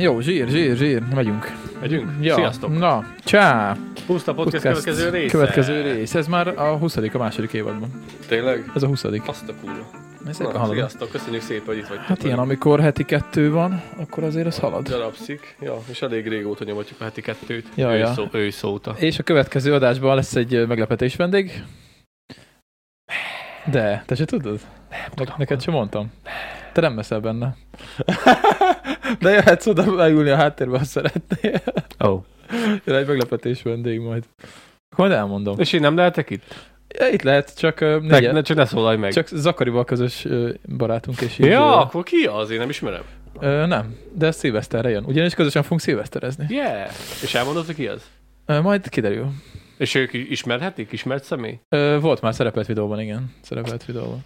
jó, zsír, zsír, zsír, megyünk. Megyünk? Ja. Sziasztok! Na, csá! Puszta podcast, Podcast következő része. Következő rész. Ez már a 20 a második évadban. Tényleg? Ez a 20 Azt a kurva. Ez szépen halad. sziasztok, köszönjük szépen, hogy itt vagytok. Hát ilyen, amikor heti kettő van, akkor azért az halad. Darabszik. Ja, és elég régóta nyomatjuk a heti kettőt. Ja, ja. Őszó, őszóta. És a következő adásban lesz egy meglepetés vendég. De, te se tudod? Ne- neked sem mondtam. Te nem veszel benne. De jöhetsz oda beülni a háttérbe, ha szeretnél. Oh. Jön egy meglepetés vendég majd. Akkor majd elmondom. És én nem lehetek itt? Ja, itt lehet, csak ö, Ne, csak ne szólalj meg. Csak Zakarival közös ö, barátunk és így, Ja, ö, akkor ki az? Én nem ismerem. ö, nem, de ez szilveszterre jön. Ugyanis közösen fogunk szilveszterezni. Yeah. És elmondod, hogy ki az? Ö, majd kiderül. És ők ismerhetik? Ismert személy? Ö, volt már szerepelt videóban, igen. Szerepelt videóban.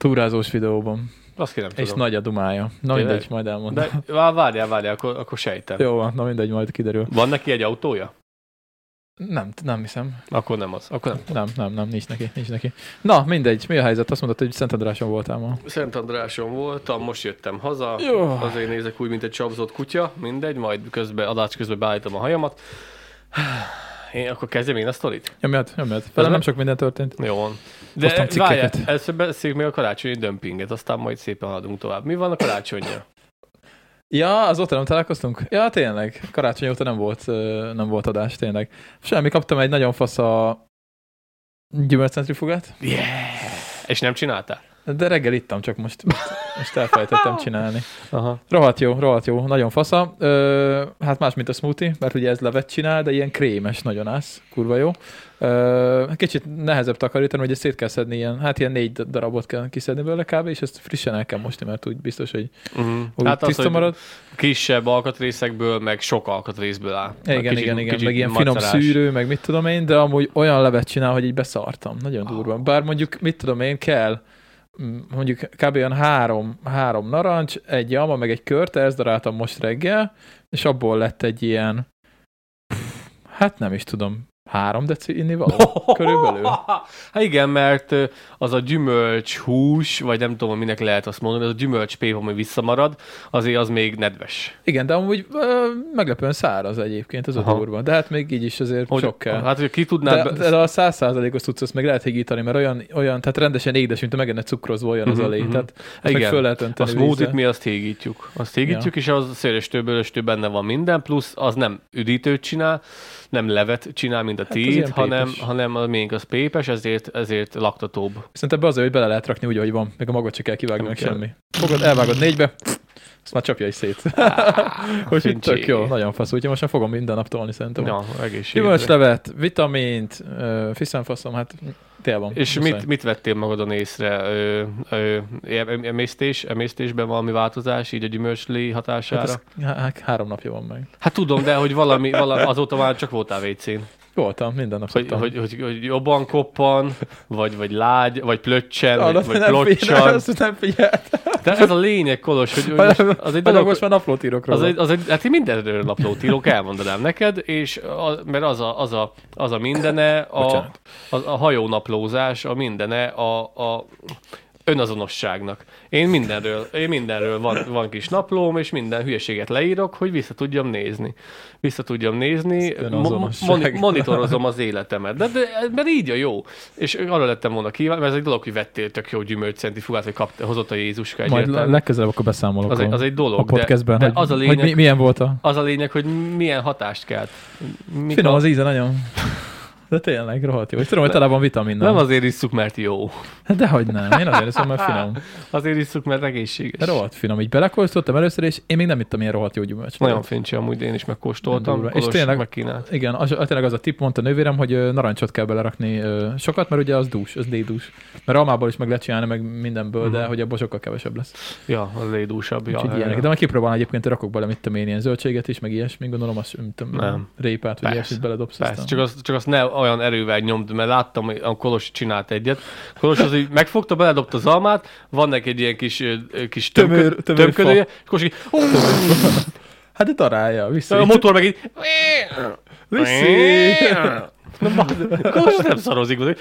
Túrázós videóban. Azt ki nem És tudom. nagy a dumája. Na Tényleg? mindegy, majd elmondom. De vá- várjál, várjál, akkor, akkor sejtem. Jó van, na mindegy, majd kiderül. Van neki egy autója? Nem, nem hiszem. Akkor nem az. Akkor nem. Nem, nem, nem, nincs neki, nincs neki. Na, mindegy, mi a helyzet? Azt mondtad, hogy Szent Andráson voltál ma. Szent Andráson voltam, most jöttem haza. Jó. Azért nézek úgy, mint egy csapzott kutya. Mindegy, majd közben, adás közben beállítom a hajamat. Én akkor kezdjem én a sztorit? Nyomjad, nyomjad. Velem nem sok minden történt. Jó van. De várjál, először beszéljük még a karácsonyi dömpinget, aztán majd szépen haladunk tovább. Mi van a karácsonyja? Ja, azóta nem találkoztunk? Ja, tényleg. Karácsony óta nem volt, nem volt adás, tényleg. Semmi, kaptam egy nagyon fasz a gyümölccentrifugát, Yeah! És nem csináltál? De reggel ittam, csak most, most elfelejtettem csinálni. Aha. Rohadt jó, rohadt jó, nagyon fasza. Ö, hát más, mint a smoothie, mert ugye ez levet csinál, de ilyen krémes, nagyon ász, kurva jó. Ö, kicsit nehezebb takarítani, hogy szét kell szedni, ilyen, hát ilyen négy darabot kell kiszedni belőle kb. és ezt frissen el kell mosni, mert úgy biztos, hogy Uh-huh. úgy Hát az, tiszta hogy marad. kisebb alkatrészekből, meg sok alkatrészből áll. Igen, Kicsit- igen, igen, kicsit meg ilyen finom macerás. szűrő, meg mit tudom én, de amúgy olyan levet csinál, hogy így beszartam. Nagyon durva. Bár mondjuk, mit tudom én, kell mondjuk kb. olyan három, három narancs, egy alma, meg egy körte, ezt daráltam most reggel, és abból lett egy ilyen, hát nem is tudom, három deci inni való, körülbelül. Hát igen, mert az a gyümölcs hús, vagy nem tudom, minek lehet azt mondani, az a gyümölcs pép, ami visszamarad, azért az még nedves. Igen, de amúgy ö, meglepően száraz egyébként, ez a Aha. durva. De hát még így is azért Hogy, sok kell. Hát, hogy ki tudnád... De, be- de a százszázalékos tudsz azt meg lehet higítani, mert olyan, olyan tehát rendesen édes, mint a megenne cukrozva olyan az Mhm, a lé. mhm. Tehát azt meg Igen. föl lehet A önteni smoothie-t vízzel. mi azt hígítjuk. Azt hígítjuk, és az szélestő, bőlöstő benne van minden, plusz az nem üdítőt csinál, nem levet csinál, mint a Hát az tiéd, hanem, pépes. hanem a miénk az pépes, ezért, ezért laktatóbb. Viszont ebbe azért, hogy bele lehet rakni úgy, ahogy van, meg a magot se kell kivágni, meg semmi. Fogod, elvágod négybe, azt már csapja is szét. Úgyhogy tök fincsi. jó, nagyon fasz. Úgyhogy most már fogom minden nap tolni szerintem. Ja, egészségedre. Gyümölcslevet, vitamint, fiszenfaszom, hát tél van. És muszáj. mit, mit vettél magadon észre? Ö, ö, em- emésztés, emésztésben valami változás, így a gyümölcslé hatására? Hát ez, há- há- három napja van meg. hát tudom, de hogy valami, valami azóta már csak voltál WC-n. Voltam, minden nap Hogy, hogy, hogy, hogy jobban koppan, vagy, vagy lágy, vagy plöccsen, Ah, vagy, vagy plocsan. azt nem figyelt. De ez a lényeg, Kolos, hogy, hogy most, az egy dolog, most már naplót írok róla. az egy, az egy, hát én mindenről naplót írok, elmondanám neked, és a, mert az a, az a, az a mindene, a, a, a hajónaplózás, a mindene a, a önazonosságnak. Én mindenről, én mindenről van, van kis naplóm, és minden hülyeséget leírok, hogy vissza tudjam nézni. Vissza tudjam nézni, moni- monitorozom az életemet. De, de, mert így a jó. És arra lettem volna kíváncsi, mert ez egy dolog, hogy vettél tök jó gyümölcscentrifugát, vagy kapta, hozott a Jézuska Majd egyértelmű. legközelebb akkor beszámolok Az egy, a, az egy dolog, a podcastben, de, de hogy, az a hogy lényeg, mi, milyen volt a... az a lényeg, hogy milyen hatást kelt. Mik Finom a- az íze nagyon. De tényleg, rohadt jó. És tudom, hogy tele van vitamin. Nem azért isszuk, mert jó. De hogy nem, én azért iszom, mert finom. Azért isszuk, mert egészséges. Rohadt finom. Így belekóstoltam először, és én még nem ittam ilyen rohadt jó gyümölcs. Nagyon fincsi, amúgy én is megkóstoltam. Durva. És Kolos tényleg- megkínált. Igen, az, tényleg az a tipp, mondta a nővérem, hogy narancsot kell belerakni sokat, mert ugye az dús, az lédús. Mert almából is meg lehet csinálni, meg mindenből, de Mhm. hogy abból sokkal kevesebb lesz. Ja, az lédúsabb. Ja, ja, ilyenek. De majd kipróbálom egyébként, rakok bele, mit tudom én, ilyen zöldséget is, meg ilyesmi, gondolom, azt, mint tudom, Nem. répát, vagy ilyesmit beledobsz. Persze, csak azt, csak azt ne olyan erővel nyomd, mert láttam, hogy a Kolos csinált egyet. Kolos az így megfogta, beledobta az almát, van neki egy ilyen kis, kis Tömör- tömör tömködője, és Kolos így! Hát de darálja, viszi. a motor meg így, viszi. Kolos nem szarozik, az így,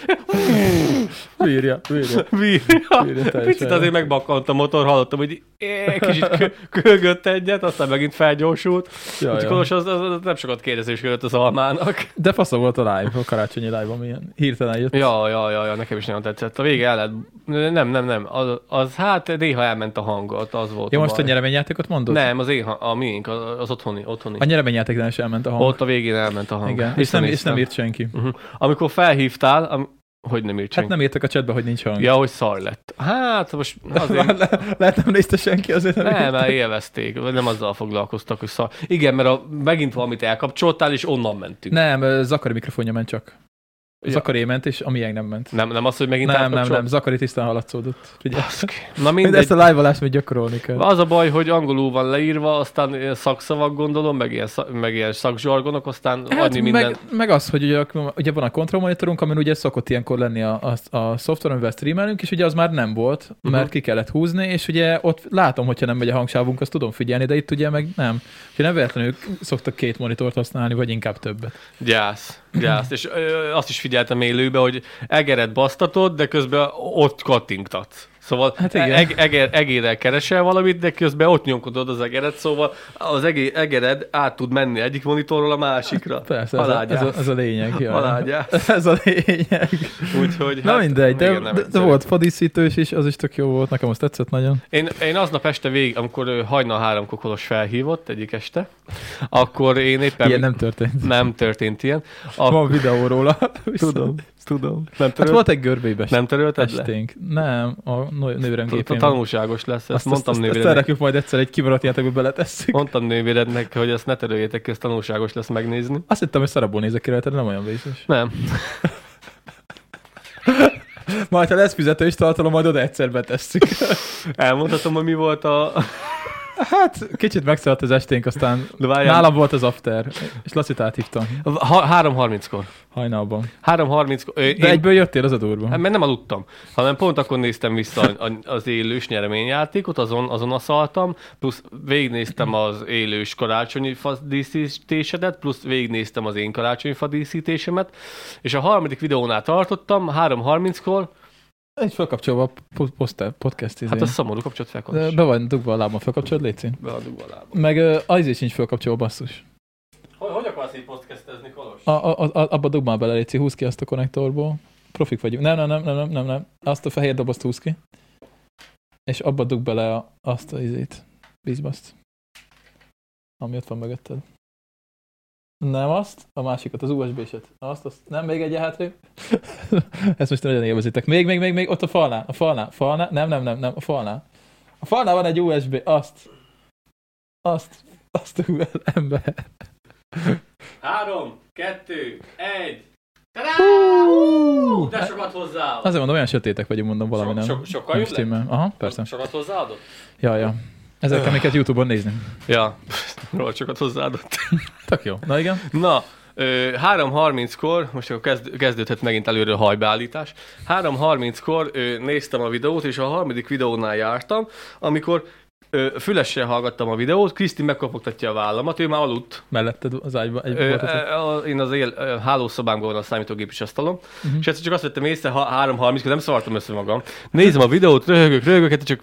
Bírja, bírja. Bírja. Bírja. Picit azért megbakkant a motor, hallottam, hogy é, kicsit kö- kölgött egyet, aztán megint felgyorsult. Ja, Úgyhogy. Kolos az, az, az, nem sokat kérdezés jött az almának. De fasza volt a live, a karácsonyi live, ami ilyen hirtelen jött. Ja, ja, ja, ja, nekem is nagyon tetszett. A vége el lett... Nem, nem, nem. Az, az hát néha elment a hangot, az volt Ja, a most a baj. nyereményjátékot mondod? Nem, az én, a miénk, az, otthoni. otthoni. A nyereményjátéknál is elment a hang. Ott a végén elment a hang. Igen, és nem, és nem írt senki. Uh-huh. Amikor felhívtál, am... hogy nem írt Hát nem írtak a chatbe, hogy nincs hang. Ja, hogy szar lett. Hát most azért... Le, lehet nem nézte senki, azért nem, Nem, mert élvezték, nem azzal foglalkoztak, hogy szar. Igen, mert a, megint valamit elkapcsoltál, és onnan mentünk. Nem, Zakari mikrofonja ment csak. Ja. Zakari ment, és a miénk nem ment. Nem, nem az, hogy megint Nem, nem, nem, Zakari tisztán haladszódott. Figyelj. Na Mind mindegy. ezt a live-alást még gyakorolni kell. Az a baj, hogy angolul van leírva, aztán szakszavak gondolom, meg ilyen, meg ilyen szakzsargonok, aztán Hát adni minden. meg, meg, az, hogy ugye, ugye van a control monitorunk, amin ugye szokott ilyenkor lenni a, a, a szoftver, amivel streamelünk, és ugye az már nem volt, mert Mhm. uh-huh. ki kellett húzni, és ugye ott látom, hogyha nem megy a hangsávunk, azt tudom figyelni, de itt ugye meg nem. Úgyhogy nem véletlenül szoktak két monitort használni, vagy inkább többet. Gyász, gyász. És ö, azt is figyeltem élőben, hogy egeret basztatod, de közben ott kattingtatsz. Szóval Hát eg, eger, egérrel keresel valamit, de közben ott nyomkodod az egeret, szóval az egé, egered át tud menni egyik monitorról a másikra. Persze, ez a, ez, a, ez a lényeg. Ez a lényeg. Úgyhogy Na hát, mindegy, de, de, de volt fadíszítős is, az is tök jó volt, nekem az tetszett nagyon. Én, én aznap este végig, amikor hajnal háromkor Kolos felhívott egyik este, akkor én éppen... Ilyen nem történt. nem történt ilyen. A, Van videó róla. tudom, tudom. Nem Hát törölt, volt egy görbébe nem törölted le? esténk. Nem, a nő- nővérem T- gépén. Tanulságos lesz, ezt mondtam nővérednek. elrakjuk majd egyszer egy kibaradt játékba beletesszük. Mondtam nővérednek, hogy ezt ne töröljétek, ez tanulságos lesz megnézni. Azt hittem, hogy szarabból nézek ki de nem olyan vészes. Nem. Majd, ha lesz fizetős tartalom, majd oda egyszer betesszük. Elmondhatom, hogy mi volt a... Hát, kicsit megszállt az esténk, aztán De várjál, nálam volt az after, és Lacit áthívtam ha, 3.30-kor. hajnalban. 3.30-kor. Ö, De én- egyből jöttél az a durva. Hát, mert nem aludtam, hanem pont akkor néztem vissza az élős nyereményjátékot, azon, azon aszaltam, plusz végignéztem az élős karácsonyi fadíszítésedet, plusz végignéztem az én karácsonyi fadíszítésemet, és a harmadik videónál tartottam, 3.30-kor, Egy felkapcsolva a podcast izé. hát az szomorú kapcsolat fel, De Kolos. be van dugva a lábam, felkapcsolod, Léci? Be a dugva a lábam. Meg az is nincs felkapcsolva, basszus. Hogy, hogy akarsz így podcastezni, Kolos? A, a, a, abba dugd már bele, Léci, húz ki azt a konnektorból. Profik vagyunk. Nem, nem, nem, nem, nem, nem, nem. Azt a fehér dobozt húz ki. És abba dugd bele a, azt az izét. Vízbaszt. Ami ott van mögötted. Nem azt, a másikat, az USB-set. Azt, azt, nem, még egy hátrébb. Ezt most nagyon élvezitek. Még, még, még, még, ott a falnál, a falnál, falnál, nem, nem, nem, nem, a falnál. A falnál van egy USB, azt. Azt, azt bele, ember. Három, kettő, egy. Hú! De sokat hozzá. Azért mondom, olyan sötétek vagyunk, mondom, valami So- nem. so- sokkal jobb. Aha, persze. Sokat hozzáadott? Ja, ja. Ezek, amiket YouTube-on nézni. Ja, rohadt sokat hozzáadott. Tök jó. Na igen. Na, ö, 3.30-kor, most akkor kezd, kezdődhet megint előre a hajbeállítás. 3.30-kor ö, néztem a videót, és a harmadik videónál jártam, amikor ö, fülessel hallgattam a videót, Kriszti megkopogtatja a vállamat, ő már aludt. Melletted az ágyba egy Ö, a- én az él, ö, hálószobámban van a számítógépes asztalom, Mhm. uh-huh. és egyszer csak azt vettem észre, ha 3.30-kor nem szavartam össze magam. Nézem a videót, röhögök, röhögök, hát csak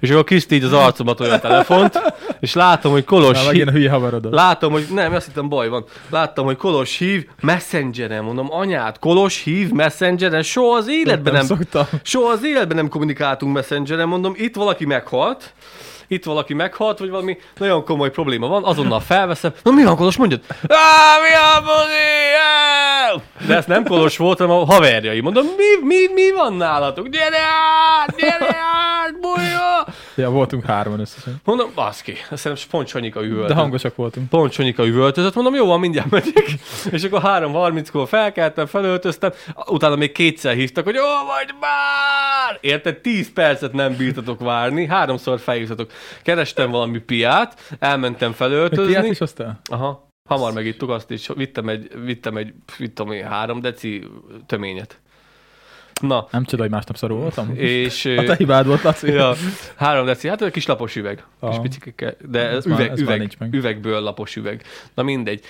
és akkor Kriszti így az arcomat olyan a telefont, és látom, hogy Kolos Már hív, a hülye. Látom, hogy nem, azt hittem baj van. Láttam, hogy Kolos hív Messengeren, mondom, anyát, Kolos hív Messengeren, soha az életben nem, szoktam. soha az életben nem kommunikáltunk Messengeren, mondom, itt valaki meghalt, itt valaki meghalt, vagy valami nagyon komoly probléma van, azonnal felveszem. Na mi van, Kolos, mondjad? Á, mi a buzi? De ez nem Kolos volt, hanem a haverjai. Mondom, mi, mi, mi van nálatok? Gyere át, gyere át, bujja! Ja, voltunk hárman összesen. Mondom, baszki, szerintem pont Sanyika üvölt. De hangosak voltunk. Pont Sanyika üvöltözött, mondom, jó van, mindjárt megyek. És akkor 3.30-kor felkeltem, felöltöztem, utána még kétszer hívtak, hogy jó vagy már! Érted, 10 percet nem bírtatok várni, háromszor felhívtatok. Kerestem valami piát, elmentem Egy felöltözni. piát is aztán? Aha, hamar megittuk azt is, vittem egy, vittem egy, mit tudom én, három deci töményet. Na, Nem csoda, hogy másnap szarul voltam. és... A te hibád volt, Laci. Ja, három deci, hát egy kis lapos üveg, kis Aha. picikekkel, de ez, Ez már- üveg, ez üveg, nincs meg. üvegből lapos üveg. Na mindegy.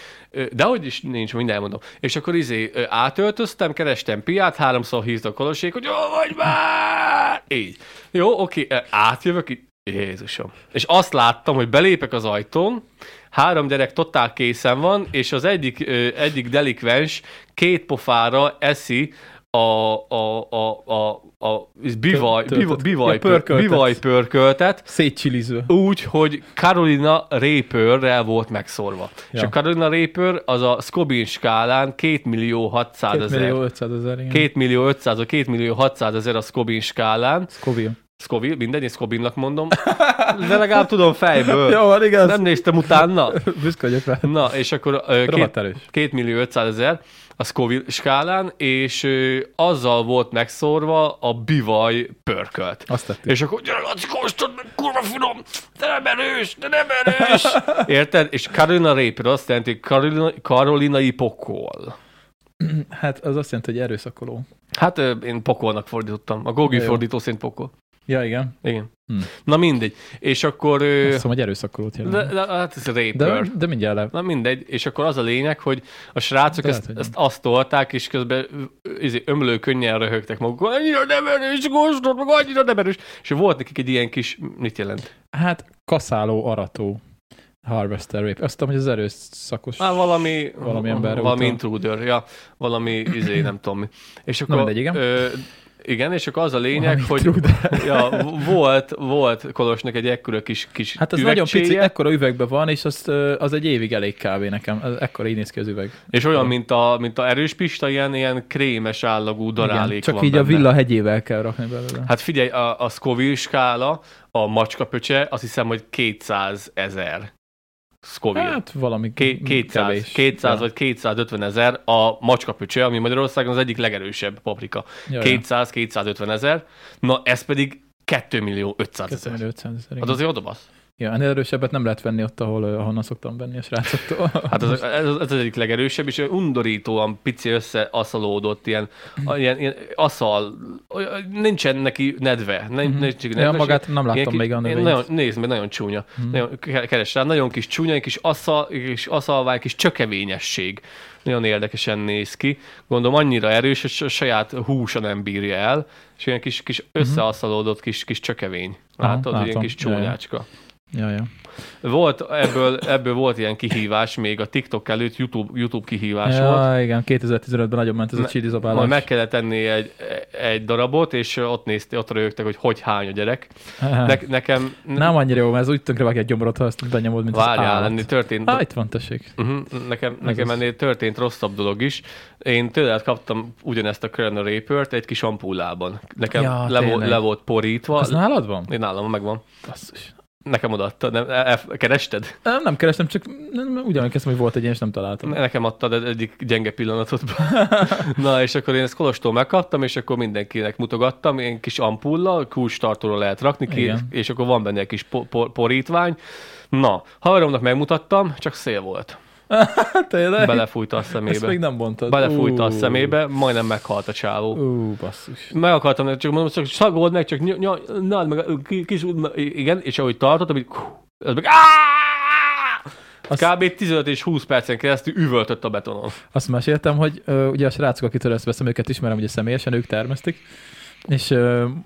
De hogy is nincs, mindjárt elmondom. És akkor izé átöltöztem, kerestem piát, háromszor hívtak Kolosék, hogy jó vagy már! Így. Jó, oké, átjövök, így- Jézusom. És azt láttam, hogy belépek az ajtón, három gyerek totál készen van, és az egyik, ö, egyik delikvens két pofára eszi a, a, a, a, a bivaj, bivaj, bivaj, Ja, pör, pörköltet. bivaj pörköltet, Szétcsiliző. úgy, hogy Carolina Reaperrel volt megszórva. Ja. És a Carolina Reaper az a Scobin skálán 2 millió 600 2 ezer. millió 500 ezer, igen. 2 millió 500 vagy 2 millió 600 ezer a Scobin skálán. Scoville. Scoville, mindegy, én Scobinnak mondom. De legalább tudom fejből. Jó, van, igaz. Nem néztem utána. Büszke vagyok rá. Na, és akkor ö, két. 2 millió 500 ezer a Scoville skálán, és ö, azzal volt megszórva a bivaj pörkölt. Azt tettük. És akkor gyere, Laci, kóstold meg, kurva finom, de nem erős, de nem erős. Érted? És Carolina Reaper azt jelenti, hogy Carolina, karolinai pokol. Hát az azt jelenti, hogy erőszakoló. Hát én pokolnak fordítottam. A Gogi fordító szerint pokol. Ja, igen. Igen. Hm. Na mindegy. És akkor... Azt hiszem, hogy erőszakolót de, jelent. de, hát ez De, Raper. de mindjárt le. Na mindegy, és akkor az a lényeg, hogy a srácok Lehet, ezt, hogy ezt azt tolták, és közben izé, ömlő könnyen röhögtek maguk, annyira nem erős, kóstold meg, annyira nem erős. És volt nekik egy ilyen kis, mit jelent? Hát kaszáló, arató. Harvester Rape. Azt tudom, hogy az erőszakos. Már valami, Valami emberre valami utal. intruder, ja, valami izé, nem tudom mi. És akkor, mindegy, igen. Ö, igen, és akkor az a lényeg, Valami hogy ja, volt, volt Kolosnak egy ekkora kis, kis Hát az nagyon pici, ekkora üvegben van, és azt, ö, az egy évig elég kb. nekem. Az ekkora így néz ki az üveg. és olyan, mint a, mint a erős pista, ilyen, ilyen krémes állagú darálék Igen, csak van így a benne. villa hegyével kell rakni belőle. Hát figyelj, a, a Scoville skála, a macskapöcse, azt hiszem, hogy 200 ezer Scoville. Hát valami Ké- 200, kevés. 200 ja. vagy 250 ezer a macskapöcse, ami Magyarországon az egyik legerősebb paprika. Ja, ja. 200-250 ezer, na ez pedig 2 millió 500 ezer. 2500 ezer. Az igen. azért odabasz. Ja, ennél erősebbet nem lehet venni ott, ahol, ö, ahonnan szoktam venni a srácoktól. Hát az, ez, ez az egyik legerősebb, és undorítóan pici összeaszalódott, ilyen, ilyen, ilyen aszal, nincsen neki nedve. Nem, Mhm. nincs neki Ja, nedve, magát nem láttam Ilyen még a növényt. Nagyon, nézd meg, nagyon csúnya. Mhm. Nagyon, ke- keres rá, nagyon kis csúnya, egy kis, aszal, kis aszalvány, kis csökevényesség. Nagyon érdekesen néz ki. Gondolom annyira erős, hogy a saját húsa nem bírja el, és ilyen kis, kis összeaszalódott kis, kis csökevény. Aha, Látod, ilyen látom. kis Ja, ja. Ja, ja. Volt, ebből, ebből volt ilyen kihívás, még a TikTok előtt YouTube, YouTube kihívás volt. ja igen, 2015-ben nagyon ment ez a chili Majd meg kellett tenni egy, egy darabot, és ott nézte, ott rögtek, hogy hogy hány a gyerek. Ne, nekem... Nem annyira jó, mert ez úgy tönkre vágja a gyomrot, ha ezt benyomod, mint az Várjál, állat. ennél történt, Há, itt van, tessék. uh-huh, nekem, nekem az. ennél történt rosszabb dolog is. Én tőled kaptam ugyanezt a Corona Reaper-t egy kis ampullában. Nekem Ja, le, volt, tényleg. le volt porítva. Az nálad van? Én nálam megvan. Basszus. Nekem odaadta. Nem, el, el, kerested? Nem, nem kerestem, csak nem, úgy emlékeztem, hogy volt egy ilyen, és nem találtam. Nekem adtad egy- egyik gyenge pillanatodban. Na, és akkor én ezt Kolostól megkaptam, és akkor mindenkinek mutogattam, én kis ampulla, kulcstartóra lehet rakni, ki, Igen. és akkor van benne egy kis po- por- porítvány. Na, haveromnak megmutattam, csak szél volt. Tényleg? Belefújta a Ezt még szemébe. nem mondtad. Belefújta a Ú. szemébe, majdnem meghalt a csávó. Ú, basszus. Meg akartam, csak mondom, csak szagold meg, csak ny- ny- nyald meg, a ki- kis, igen, és ahogy tartottam, így, ez meg! Azt- Kb. 15 és 20 percen keresztül üvöltött a betonon. Azt meséltem, hogy ö, ugye a srácok, akitől ezt veszem, őket ismerem ugye személyesen, ők termesztik, és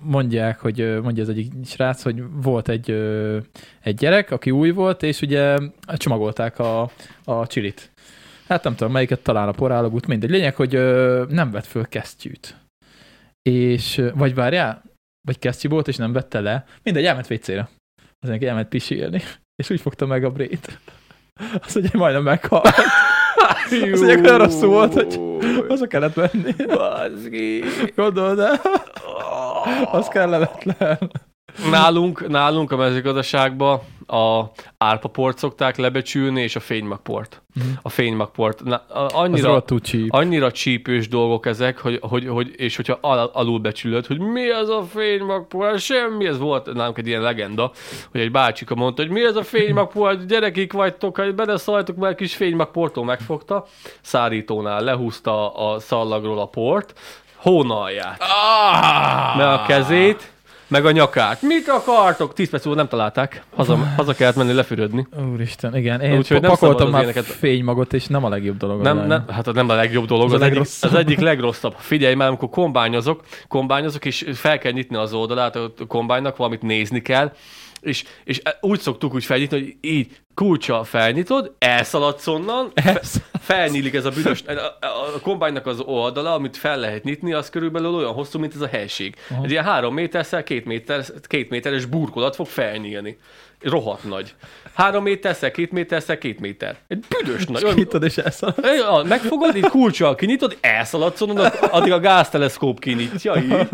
mondják, hogy mondja az egyik srác, hogy volt egy, egy gyerek, aki új volt, és ugye csomagolták a, a csilit. Hát nem tudom, melyiket talán a porálogút, mindegy. Lényeg, hogy nem vett föl kesztyűt. És, vagy várjál, vagy kesztyű volt, és nem vette le. Mindegy, elment vécére. Az neki elment pisilni, és úgy fogta meg a brét. Mondja, hogy majdnem meghalt. Azt mondják, olyan rosszul volt, hogy Haza kellett menni. Bazgi. Gondold el. Az kellemetlen. Nálunk, nálunk a mezőgazdaságban a árpaport szokták lebecsülni, és a fénymagport. A fénymagport. Na, Az annyira, cheap. annyira csípős dolgok ezek, hogy, hogy, hogy és hogyha al, alulbecsülöd, hogy mi az a fénymagpor, semmi, ez volt nálunk egy ilyen legenda, hogy egy bácsika mondta, hogy mi ez a fénymagpor, gyerekik vagytok, hogy beleszóltok, mert kis fénymagportól megfogta, szárítónál lehúzta a szallagról a port, hónalját, Ah! meg a kezét, meg a nyakát. Mit akartok? 10 perc múlva nem találták. Haza, haza kellett menni lefürödni. Úristen, igen. Én Úgyhogy nem pakoltam már ilyeneket- fénymagot, és nem a legjobb dolog. Nem, világon. nem, hát nem a legjobb dolog, Az az, egyik, legrosszabb. az egyik legrosszabb. Figyelj már, amikor kombányozok, kombányozok, és fel kell nyitni az oldalát a kombánynak, valamit nézni kell, és, és úgy szoktuk úgy felnyitni, hogy így kulcsal felnyitod, elszaladsz onnan, fe, felnyílik ez a büdös, a, a, kombánynak az oldala, amit fel lehet nyitni, az körülbelül olyan hosszú, mint ez a helység. Aha. Egy ilyen három méterszel két, méter, két méteres burkolat fog felnyílni. Rohadt nagy. Három méterszel, két méterszel, két méter. Egy büdös nagy. Kitod és elszalad. Ja, megfogod, így kulcsal kinyitod, elszaladsz onnan, addig a gázteleszkóp kinyitja így,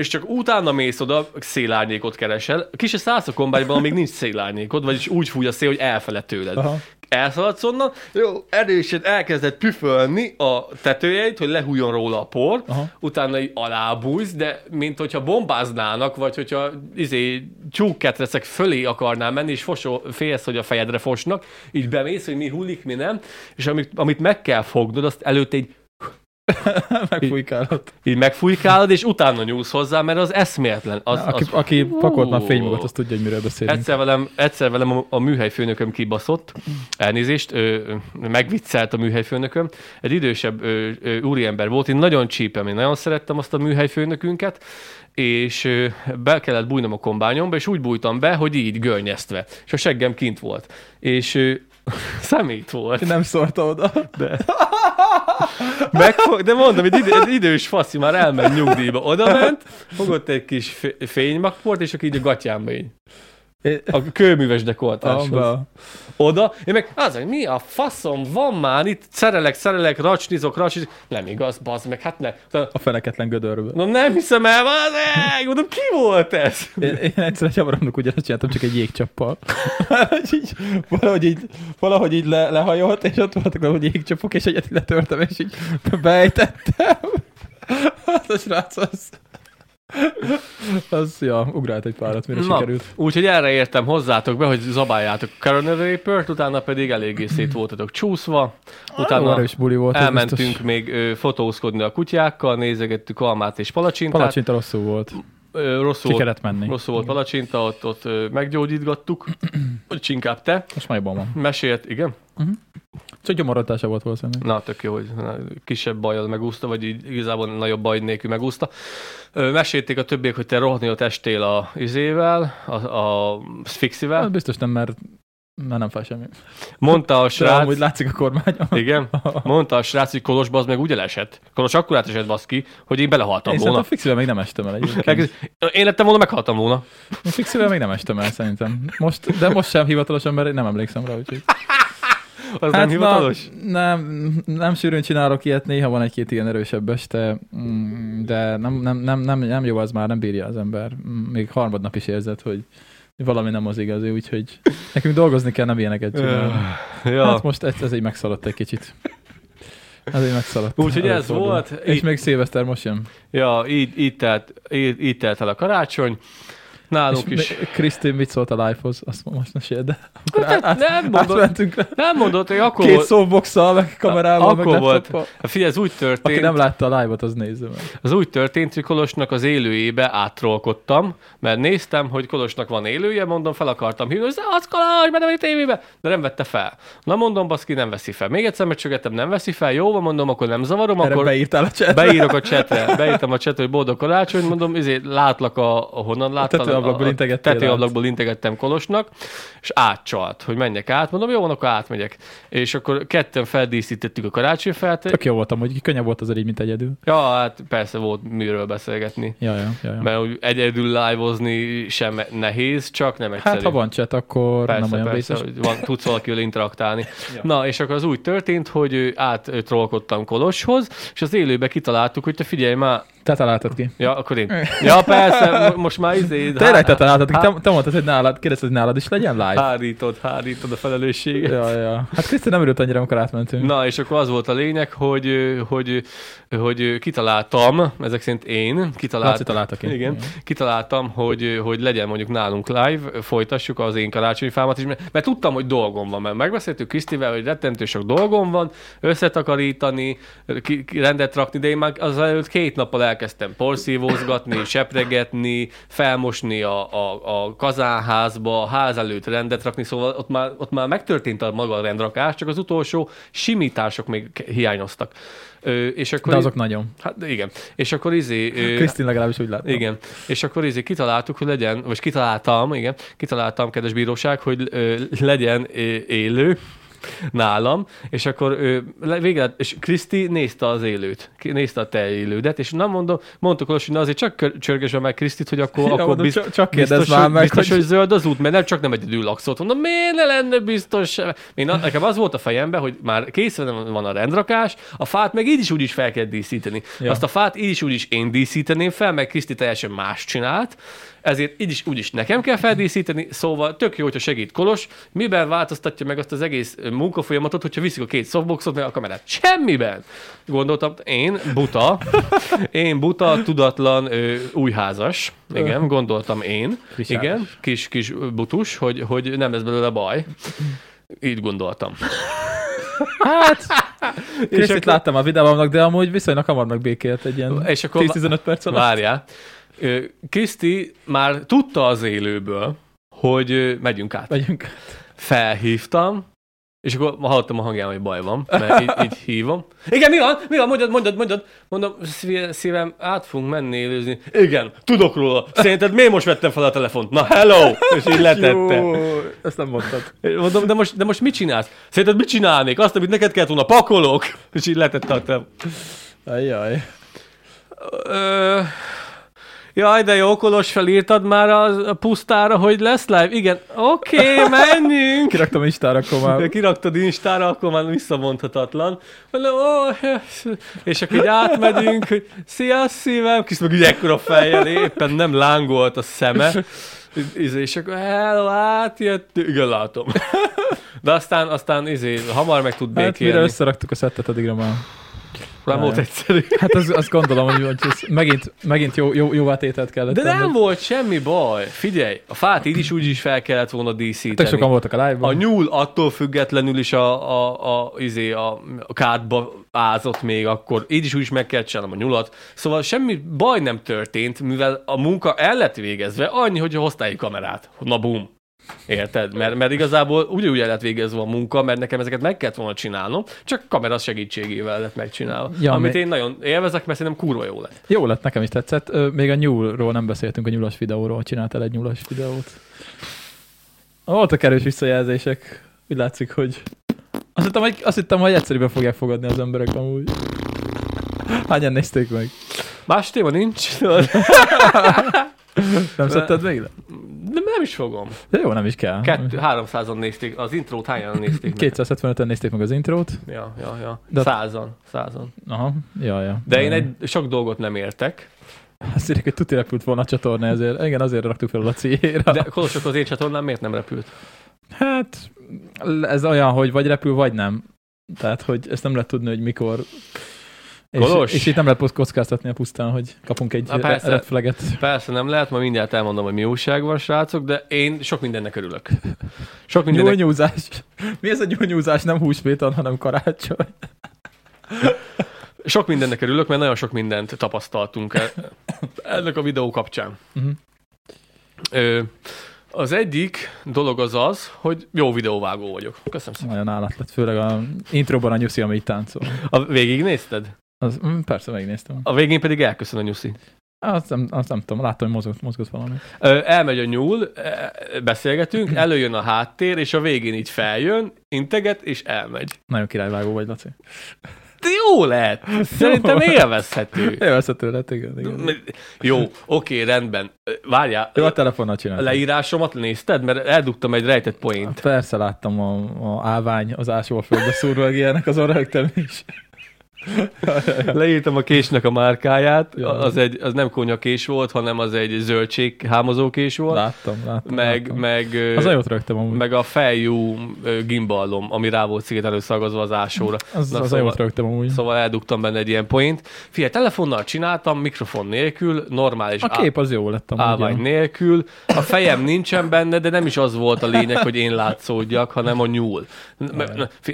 és csak utána mész oda, szélárnyékot keresel. Kis a kombányban, amíg nincs szélárnyékod, vagyis úgy fúj a szél, hogy elfele tőled. Aha. Elszaladsz onnan, jó, erősen elkezded püfölni a tetőjeit, hogy lehújjon róla a por, Aha. utána így alábújsz, de mint hogyha bombáznának, vagy hogyha izé, csúkketrecek fölé akarnál menni, és fosó, félsz, hogy a fejedre fosnak, így bemész, hogy mi hullik, mi nem, és amit, amit meg kell fognod, azt előtte így Megfújkálod. így megfújkálod, és utána nyúlsz hozzá, mert az eszméletlen. Az, Aki, az, aki pakolt már Ú. fénymagat, az tudja, hogy miről beszélünk. Egyszer velem, egyszer velem a, a műhelyfőnököm kibaszott, elnézést, ő megviccelt a műhelyfőnököm. Egy idősebb ő, ő, úriember volt, én nagyon csípem, én nagyon szerettem azt a műhelyfőnökünket, és ö, be kellett bújnom a kombányomba, és úgy bújtam be, hogy így görnyeztve. És a seggem kint volt. És ö, szemét volt. Nem szólta oda. De, Megfog, de mondom, egy, idő, egy idős faszi már elment nyugdíjba. Oda ment, fogott egy kis fé- fénymagport, és akkor így a gatyámba így. A kőműves dekoltáshoz. Oda, én meg az, hogy mi a faszom van már itt, szerelek, szerelek, racsnizok, racsnizok. Nem igaz, bazd meg, hát ne. A feneketlen gödörből. Na nem hiszem el, bazd meg, mondom, ki volt ez? Én, én egyszer egy havaromnak ugyanazt csináltam, csak egy jégcsappal. Így, valahogy így, valahogy így le, lehajolt, és ott voltak valahogy jégcsapok, és egyet letörtem, és így beejtettem. Hát a srác az... Az, ja, ugrált egy párat, mire Na, sikerült. úgyhogy erre értem hozzátok be, hogy zabáljátok Coronary Reaper-t, utána pedig eléggé szét voltatok csúszva, utána erős buli volt. elmentünk biztos. még ö, fotózkodni a kutyákkal, nézegettük almát és palacsintát. Palacsinta rosszul volt. Ö, rosszul, Ki kellett menni. rosszul volt palacsinta, ott, ott ö, meggyógyítgattuk, vagy inkább te. Most már jobban van. Mesélt, igen? Csak gyomorodása volt valószínűleg. Na, tök jó, hogy kisebb bajjal megúszta, vagy így igazából nagyobb baj nélkül megúszta. Mesélték a többiek, hogy te rohanni ott estél a izével, a, a Sfixivel. Hát biztos nem, mert már nem fáj semmi. Mondta a Srác. amúgy látszik a kormányon. igen, mondta a srác, hogy Kolosba az meg úgy elesett. Kolos akkor átesett baszki, hogy én belehaltam Én volna. szerintem fixivel még nem estem el egyébként. Én lettem volna, meghaltam volna. Én fixivel még nem estem el szerintem. Most, de most sem hivatalosan, mert én nem emlékszem rá, úgyhogy. Az nem hivatalos? Hát Na, nem, nem sűrűn csinálok ilyet, néha van egy-két ilyen erősebb este, mm, de nem, nem, nem, nem, nem jó az már, nem bírja az ember. Mm, Még harmadnap is érzed, hogy valami nem az igazi, úgyhogy nekünk dolgozni kell, nem ilyeneket csinálni. Ja. Hát most ez, ez így megszaladt egy kicsit. Ez így megszaladt. Úgyhogy ez Előfordul. volt. És Így- még szilveszter most jön. Ja, így, így, telt, így, így telt el a karácsony. Nálunk És is. Krisztin mit szólt a live-hoz? Azt most mesél, de akkor Hát át, nem rá. nem mondod, hogy akkor Két volt. szóboxal, meg kamerával, meg Akkor volt. laptoppal. Hát Figyelj, ez úgy Aki történt, nem látta a live-ot, az nézze meg. az úgy történt, hogy Kolosnak az élőjébe áttrolkodtam, mert néztem, hogy Kolosnak van élője, mondom, fel akartam hívni, hogy az Kolos, vagy a tévébe, de nem vette fel. Na mondom, baszki, nem veszi fel. Még egyszer megcsögettem, nem veszi fel, jó van, mondom, akkor nem zavarom, Erre akkor beírtál a chatbe. beírok a csetre, beírtam a csetre, hogy boldog karácsony, mondom, izé, látlak a, a honnan láttam. Tetőablakból integettél Tetőablakból integettem Kolosnak, és átcsalt, hogy menjek át. Mondom, jó van, akkor átmegyek. És akkor ketten feldíszítettük a karácsonyfát. Tök jó voltam, hogy könnyebb volt az így, mint egyedül. Ja, hát persze volt miről beszélgetni. Ja, ja, ja, ja. Mert úgy egyedül live-ozni sem nehéz, csak nem egyszerű. Hát, ha van chat, akkor Persze, nem olyan persze, vészes. hogy van, tudsz valakivel interaktálni. Ja. Na, és akkor az úgy történt, hogy áttrollkodtam Koloshoz, és az élőbe kitaláltuk, hogy te figyelj már, Te találtad ki. ja, akkor én. Ja, persze, mo- most már izé... Tényleg te találtad ki. há- Te, te mondtad, hogy nálad, kérdezted, hogy nálad is legyen live. Hárítod, hárítod a felelősséget. Ja, ja. Hát Krisztin nem örült annyira, amikor átmentünk. Na, és akkor az volt a lényeg, hogy, hogy, hogy kitaláltam, ezek szerint én, Laci kitaláltam, találta ki. igen, kitaláltam, hogy, hogy legyen mondjuk nálunk live, folytassuk az én karácsonyfámat is, mert, mert tudtam, hogy dolgom van, mert megbeszéltük Krisztivel, hogy rettentő sok dolgom van, összetakarítani, rendet rakni, de én már az előtt két nappal elkezdtem porszívózgatni, sepregetni, felmosni a, a, a kazánházba, a ház előtt rendet rakni, szóval ott már, ott már megtörtént a maga a rendrakás, csak az utolsó simítások még hiányoztak. Ö, és akkor De azok nagyon. Hát igen. És akkor izé... ö, Krisztin legalábbis úgy látom. igen. És akkor izé kitaláltuk, hogy legyen, vagy kitaláltam, igen, kitaláltam, kedves bíróság, hogy ö, legyen élő nálam, és akkor ő, végre, és Kriszti nézte az élőt, nézte a te élődet, és nem mondom, mondtuk Kolos, hogy na azért csak csörgesve meg Krisztit, hogy akkor, Ja, akkor mondom, bizt, csak- csak biztos, már hogy, meg, biztos, hogy- hogy zöld az út, mert nem csak nem egyedül laksz ott. Mondom, miért ne lenne biztos? Én, nekem az volt a fejemben, hogy már készen van a rendrakás, a fát meg így is úgy is fel kell díszíteni. Ja. Azt a fát így is úgy is én díszíteném fel, meg Kriszti teljesen más csinált, ezért így is úgy is nekem kell feldíszíteni, szóval tök jó, hogyha segít Kolos, miben változtatja meg azt az egész munkafolyamatot, hogyha viszik a két softboxot, meg a kamerát. Semmiben! Gondoltam, én buta, én buta, tudatlan, ö, újházas, igen, gondoltam én, Frisáros. igen, kis, kis butus, hogy, hogy nem lesz belőle baj. Így gondoltam. Hát, Krisztit akkor- láttam a videómnak, de amúgy viszonylag hamar megbékélt egy ilyen És akkor 10-15 perc alatt. Várjál. Kriszti már tudta az élőből, hogy megyünk át. Megyünk. Felhívtam, és akkor hallottam a hangján, hogy baj van, mert így, így hívom. Igen, mi van? Mi van? Mondjad, mondjad, mondjad. Mondom, szíve- szívem, át fogunk menni élőzni. Igen, tudok róla. Szerinted miért most vettem fel a telefont? Na, hello! És így letette. Jó, ezt nem mondtad. Mondom, de most, de most mit csinálsz? Szerinted mit csinálnék? Azt, amit neked kellett volna, pakolok! És így letette a telefont. Ajjaj. Ö, Jaj, de jó, Kolos, felírtad már a, pusztára, hogy lesz live? Igen, oké, okay, menjünk! Kiraktam Instára, akkor már kiraktad Instára, akkor már visszamondhatatlan. Mondom, ó, és akkor így átmegyünk, hogy szia, szívem, kis meg így ekkora fejjel, éppen nem lángolt a szeme. Izé, és akkor hello, átjött, igen, látom. De aztán, aztán izé, hamar meg tud hát mire békélni. összeraktuk a szettet, addigra már. Nem volt egyszerű. Hát az, azt gondolom, hogy, hogy ez megint, megint jó, jó, jóvá tételt kellett De nem volt semmi baj. Figyelj, a fát így is úgy is fel kellett volna Tök díszíteni. sokan voltak a A live-ban. nyúl attól függetlenül is a, a, a, izé, a, a kádba ázott még akkor. Így is úgy is meg kell csinálnom a nyulat. Szóval semmi baj nem történt, mivel a munka el lett végezve, annyi, hogy hoztál egy kamerát. Na bum. Érted? Mert, mert igazából ugyanúgy el lett végezve a munka, mert nekem ezeket meg kellett volna csinálnom, csak kamera segítségével lett megcsinálva. Ja, amit mi- én nagyon élvezek, mert szerintem kurva jó lett. Jó lett, nekem is tetszett. Még a nyúlról nem beszéltünk, a nyulas videóról. Csináltál egy nyulas videót. Voltak erős visszajelzések. Úgy látszik, hogy... Azt hittem, hogy, azt hittem, hogy egyszerűen fogják fogadni az emberek amúgy. Hányan nézték meg? Más téma nincs, Nem szedted még le? De nem is fogom. De jó, nem is kell. Kettő, 300-an nézték, az intrót hányan nézték meg? 275-en nézték meg az intrót. Ja, ja, ja. De- Százan, százan. Aha, ja, ja. De én egy sok dolgot nem értek. Azt írják, hogy tuti repült volna a csatorna, ezért, igen, azért raktuk fel a cíjére. De Kolosok az én csatornám miért nem repült? Hát, ez olyan, hogy vagy repül, vagy nem. Tehát, hogy ezt nem lehet tudni, hogy mikor. És, Kolos? és itt nem lehet kockáztatni a pusztán, hogy kapunk egy Na, persze. red flaget. Persze nem lehet, ma mindjárt elmondom, hogy mi újság van, srácok, de én sok mindennek örülök. Sok mindennek... Nyúlnyúzás. Mi ez a nyúlnyúzás? Nem húsvéton, hanem karácsony. Sok mindennek örülök, mert nagyon sok mindent tapasztaltunk el, ennek a videó kapcsán. Uh-huh. Ö, az egyik dolog az az, hogy jó videóvágó vagyok. Köszönöm szépen. Nagyon állat lett, főleg a introban a nyuszi, ami táncol. A végig nézted? Az, mm, persze, megnéztem. A végén pedig elköszön a nyuszi. Azt nem, azt nem tudom, láttam, hogy mozgott, mozgott valami. Ö, elmegy a nyúl, e, beszélgetünk, előjön a háttér, és a végén így feljön, integet, és elmegy. Nagyon királyvágó vagy, Laci. De jó lett! Szerintem élvezhető. Élvezhető lett, igen. igen. Jó, oké, rendben. Várjál, Jó, a telefonnal csináltam. leírásomat nézted? Mert eldugtam egy rejtett poént. Persze láttam a, a állvány az ásóföldbe szúrva, meg ilyenek, azon rögtem is. Leírtam a késnek a márkáját, az, egy, az nem konyakés volt, hanem az egy zöldség hámozókés volt. Láttam, láttam. meg, láttam. meg, Az jót rögtem amúgy. meg a fejjú ö, gimballom, ami rá volt szigetelő szagazva az ásóra. az, Na, az szóval- jót rögtem amúgy. Szóval eldugtam benne egy ilyen point. Figyelj, telefonnal csináltam, mikrofon nélkül, normális A kép az jó lett amúgy. állvány ja. nélkül. A fejem nincsen benne, de nem is az volt a lényeg, hogy én látszódjak, hanem a nyúl.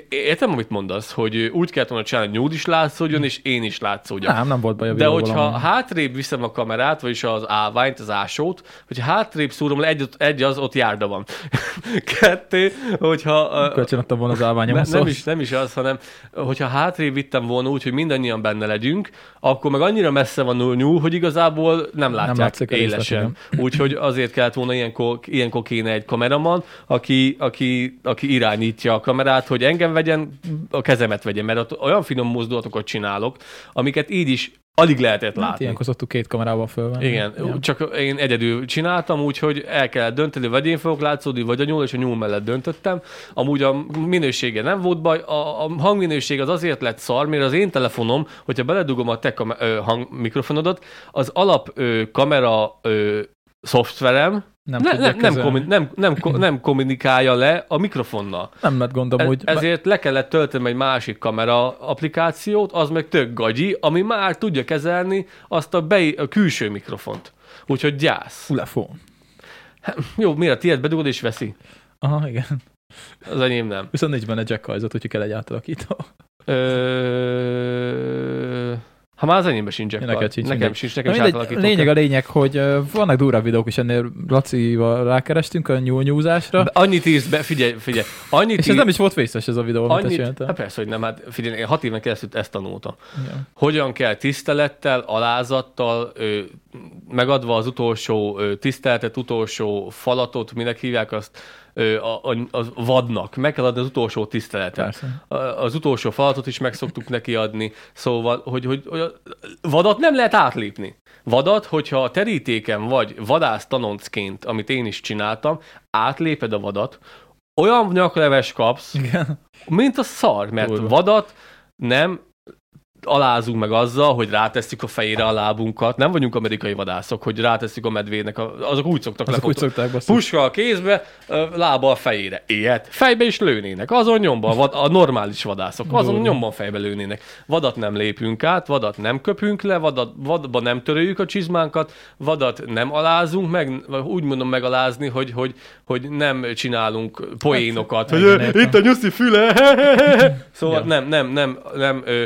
Értem, amit mondasz, hogy úgy kellett volna csinálni, hogy nyúl is látszódjon, és én is látszódjak. Nem, nem volt baj a De hogyha amúgy. hátrébb viszem a kamerát, vagyis az állványt, az ásót, hogyha hátrébb szúrom le, egy, egy az, ott járda van. Kettő, hogyha... ö, Kölcsönadtam volna az állványom. ne, nem, is, nem is az, hanem hogyha hátrébb vittem volna úgy, hogy mindannyian benne legyünk, akkor meg annyira messze van nyúl, hogy igazából nem látják részlet, élesen. Úgyhogy azért kellett volna ilyenkor, ilyenkor kéne egy kameraman, aki, aki, aki irányítja a kamerát, hogy engem vegyen, a kezemet vegyen, mert ott olyan finom mozdulatokat csinálok, amiket így is alig lehetett Hát látni. ilyenkor szoktuk két kamerával fölvenni. Igen, csak én egyedül csináltam, úgyhogy el kellett dönteni, vagy én fogok látszódni, vagy a nyúl, és a nyúl mellett döntöttem. Amúgy a minősége nem volt baj, a, a hangminőség az azért lett szar, mert az én telefonom, hogyha beledugom a te kam- ö, hang mikrofonodat, az alap ö, kamera ö, szoftverem Nem, ne, nem, nem, kommun, nem, nem, nem kommunikálja le a mikrofonnal. Nem lett gondom, Ez, hogy ezért le kellett töltenem egy másik kamera applikációt, az meg tök gagyi, ami már tudja kezelni azt a, be, a külső mikrofont. Úgyhogy gyász. Ulefon. Jó, miért a tiéd bedugod és veszi? Aha, igen. Az enyém nem. Viszont nincs benne jack hajzat, úgyhogy kell egy átalakító. Ö... Ha már az enyémben sincs jack Neked sincs, Nekem mindegy. sincs, nekem Na is mindegy, átalakítom lényeg a lényeg, hogy vannak durva videók is ennél Lacival rákerestünk a nyúlnyúzásra, De Annyit írsz be, figyelj, figyelj. Annyit és ez ír- nem is volt vészes ez a videó, amit Annyit, hát persze, hogy nem, hát figyelj, én hat éven keresztül ezt tanultam. Igen. hogyan kell tisztelettel, alázattal, ö, megadva az utolsó tiszteletet, utolsó falatot, minek hívják azt, a, a, a vadnak. Meg kell adni az utolsó tiszteletet. Persze. A- Az utolsó falatot is meg szoktuk neki adni. Szóval, hogy, hogy, hogy a vadat nem lehet átlépni. Vadat, hogyha a terítéken vagy vadász tanoncként, amit én is csináltam, átléped a vadat, olyan nyakleves kapsz, Igen. mint a szar, mert Durva. vadat nem alázunk meg azzal, hogy rátesszük a fejére a lábunkat. Nem vagyunk amerikai vadászok, hogy rátesszük a medvének. A, azok úgy szoktak Azok úgy lefotó- szokták basszus. Puska a kézbe, lába a fejére. Ilyet. Fejbe is lőnének. Azon nyomban, vad, a normális vadászok. Azon nyomban fejbe lőnének. Vadat nem lépünk át, vadat nem köpünk le, vadat, vadba nem törőjük a csizmánkat, vadat nem alázunk meg, úgy mondom megalázni, hogy, hogy, hogy nem csinálunk poénokat. Hogy igen, "Ö, értem. itt a nyuszi füle! szóval Ja. nem, nem, nem, nem ö,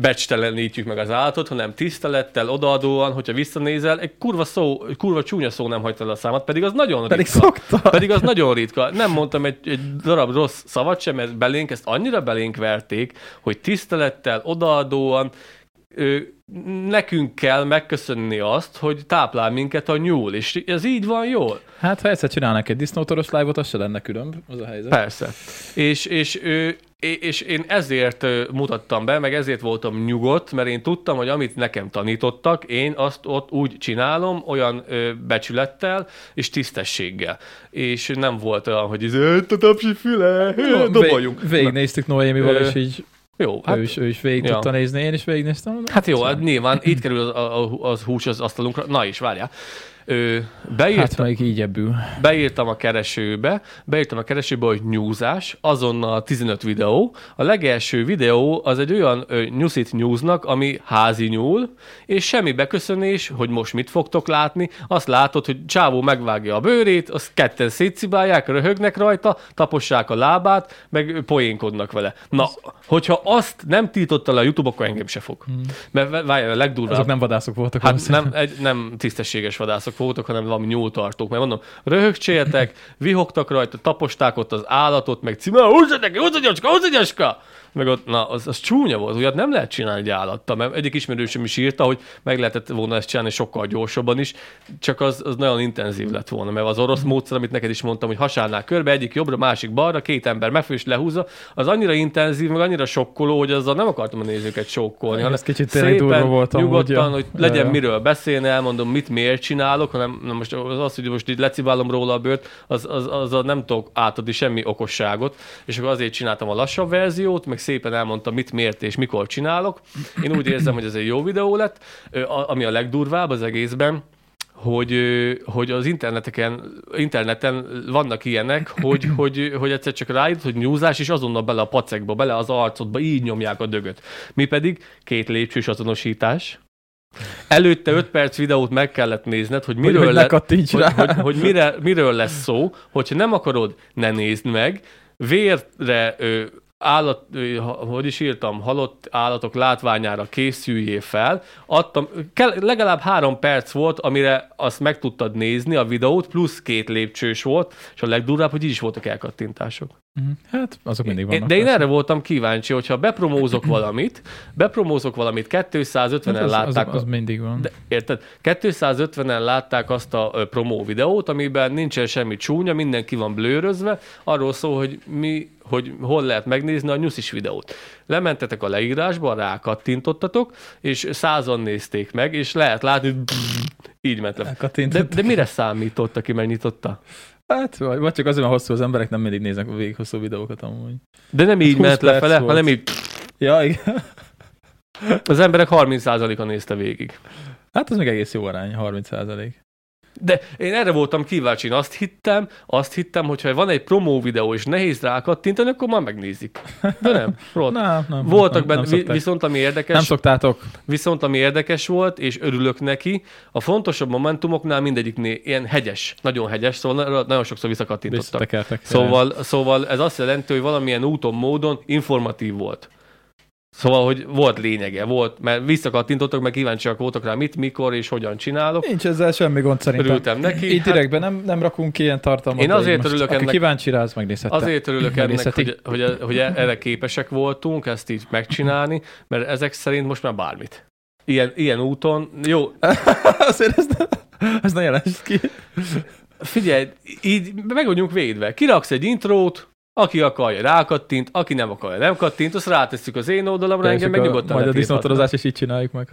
becstelenítjük meg az állatot, hanem tisztelettel, odaadóan, hogyha visszanézel, egy kurva szó, egy kurva csúnya szó nem hagyta el a számat, pedig az nagyon Pedig ritka. szokta. Pedig az nagyon ritka. Nem mondtam egy, egy darab rossz szavat sem, mert belénk ezt annyira belénk verték, hogy tisztelettel, odaadóan ö, nekünk kell megköszönni azt, hogy táplál minket a nyúl, és ez így van jól. Hát, ha egyszer csinálnak egy disznótoros live-ot, az se lenne különb, az a helyzet. Persze. És, és, é- és én ezért mutattam be, meg ezért voltam nyugodt, mert én tudtam, hogy amit nekem tanítottak, én azt ott úgy csinálom, olyan becsülettel és tisztességgel. És nem volt olyan, hogy ez "Itt a tapsi füle, doboljunk. vég- Végignéztük Noémival, és így Jó, hát, ő, is, ő is végig ja. tudta nézni, én is végignéztem. hát jó, hát nyilván itt kerül az, az, az hús az asztalunkra. Na is, várjál. Ö, beírtam, Hát még így ebből. beírtam a keresőbe, beírtam a keresőbe, hogy nyúzás, azonnal 15 videó. A legelső videó az egy olyan ö, nyuszit nyúznak, ami házi nyúl, és semmi beköszönés, hogy most mit fogtok látni. Azt látod, hogy csávó megvágja a bőrét, azt ketten szétszibálják, röhögnek rajta, tapossák a lábát, meg poénkodnak vele. Na, hogyha azt nem tiltotta le a YouTube, akkor engem se fog. Mert várjál, a legdurvább. Azok nem vadászok voltak. Hát nem, egy, nem tisztességes vadászok voltak, hanem valami nyúltartók. Mert mondom, röhögcséltek, vihogtak rajta, taposták ott az állatot, meg címe, húzzad neki, húzzad gyorska, gyorska! Meg ott, na, az, az csúnya volt, ugye nem lehet csinálni egy állattal, mert egyik ismerősöm is írta, hogy meg lehetett volna ezt csinálni sokkal gyorsabban is, csak az, az nagyon intenzív lett volna, mert az orosz módszer, amit neked is mondtam, hogy hasálnál körbe, egyik jobbra, másik balra, két ember megfő és lehúzza, az annyira intenzív, meg annyira sokkoló, hogy azzal nem akartam a nézőket sokkolni, hanem Ez kicsit tényleg durva volt amúgy, nyugodtan, ja. hogy legyen Ja, miről beszélni, elmondom, mit miért csinálok, hanem na most az, az, hogy most így lecibálom róla a bőrt, az, az, az a nem tudok átadni semmi okosságot, és akkor azért csináltam a lassabb verziót, meg szépen elmondtam, mit miért és mikor csinálok. Én úgy érzem, hogy ez egy jó videó lett, ami a legdurvább az egészben, hogy, hogy az interneteken, interneten vannak ilyenek, hogy, hogy, hogy egyszer csak rájött, hogy nyúzás, és azonnal bele a pacekba, bele az arcodba, így nyomják a dögöt. Mi pedig két lépcsős azonosítás. Előtte 5 perc videót meg kellett nézned, hogy Hogy, miről, hogy le, hogy, rá. hogy, hogy mire, miről lesz szó, hogyha nem akarod, ne nézd meg, vérre ö, állat, hogy is írtam, halott állatok látványára készüljél fel, adtam, kell, legalább három perc volt, amire azt meg tudtad nézni a videót, plusz két lépcsős volt, és a legdurvább, hogy így is voltak elkattintások. Mhm. Hát, azok mindig vannak. De én persze. erre voltam kíváncsi, hogyha bepromózok valamit, bepromózok valamit, 250-en Hát az, látták, az, az, mindig van. de, érted? 250-en látták azt a promó videót, amiben nincsen semmi csúnya, mindenki van blőrözve, arról szól, hogy mi, hogy hol lehet megnézni a nyuszis videót. Lementetek a leírásba, rákattintottatok, és százan nézték meg, és lehet látni, hogy így ment le. De, de mire számított, aki megnyitotta? Hát, vagy, vagy csak azért, mert hosszú az emberek nem mindig néznek végig hosszú videókat amúgy. De nem így 20 ment lefele, volt. hanem így Ja, igen. az emberek 30%-a nézte végig. Hát az még egész jó arány, 30 százalék. De én erre voltam kíváncsi, én azt hittem, azt hittem, hogyha van egy promó videó, és nehéz rá kattintani, akkor már megnézik. De nem, rossz. Nem, nem. Voltak nem, benne, nem viszont ami érdekes, Nem szoktátok. viszont ami érdekes volt, és örülök neki, a fontosabb momentumoknál mindegyiknél ilyen hegyes, nagyon hegyes, szóval na- nagyon sokszor visszakattintottak. Szóval, szóval ez azt jelenti, hogy valamilyen úton, módon informatív volt. Szóval, hogy volt lényege, volt, mert visszakattintottak, meg kíváncsiak voltak rá, mit, mikor és hogyan csinálok. Nincs ezzel semmi gond szerintem. Örültem neki. Így Hát- direktben nem, nem rakunk ki ilyen tartalmat. Én azért most, örülök aki ennek- kíváncsi rá, az megnézhette. Azért örülök ennek, hogy, hogy, hogy erre képesek voltunk ezt így megcsinálni, mert ezek szerint most már bármit. Ilyen, ilyen úton, jó, azért ez, ez ne jelensd ki. figyelj, így meg vagyunk védve. Kiraksz egy intrót, aki akarja rákattint, aki nem akarja nem kattint, azt rátesszük az én oldalamra, engem meg nyugodtan Majd a disznótorozás is így csináljuk meg.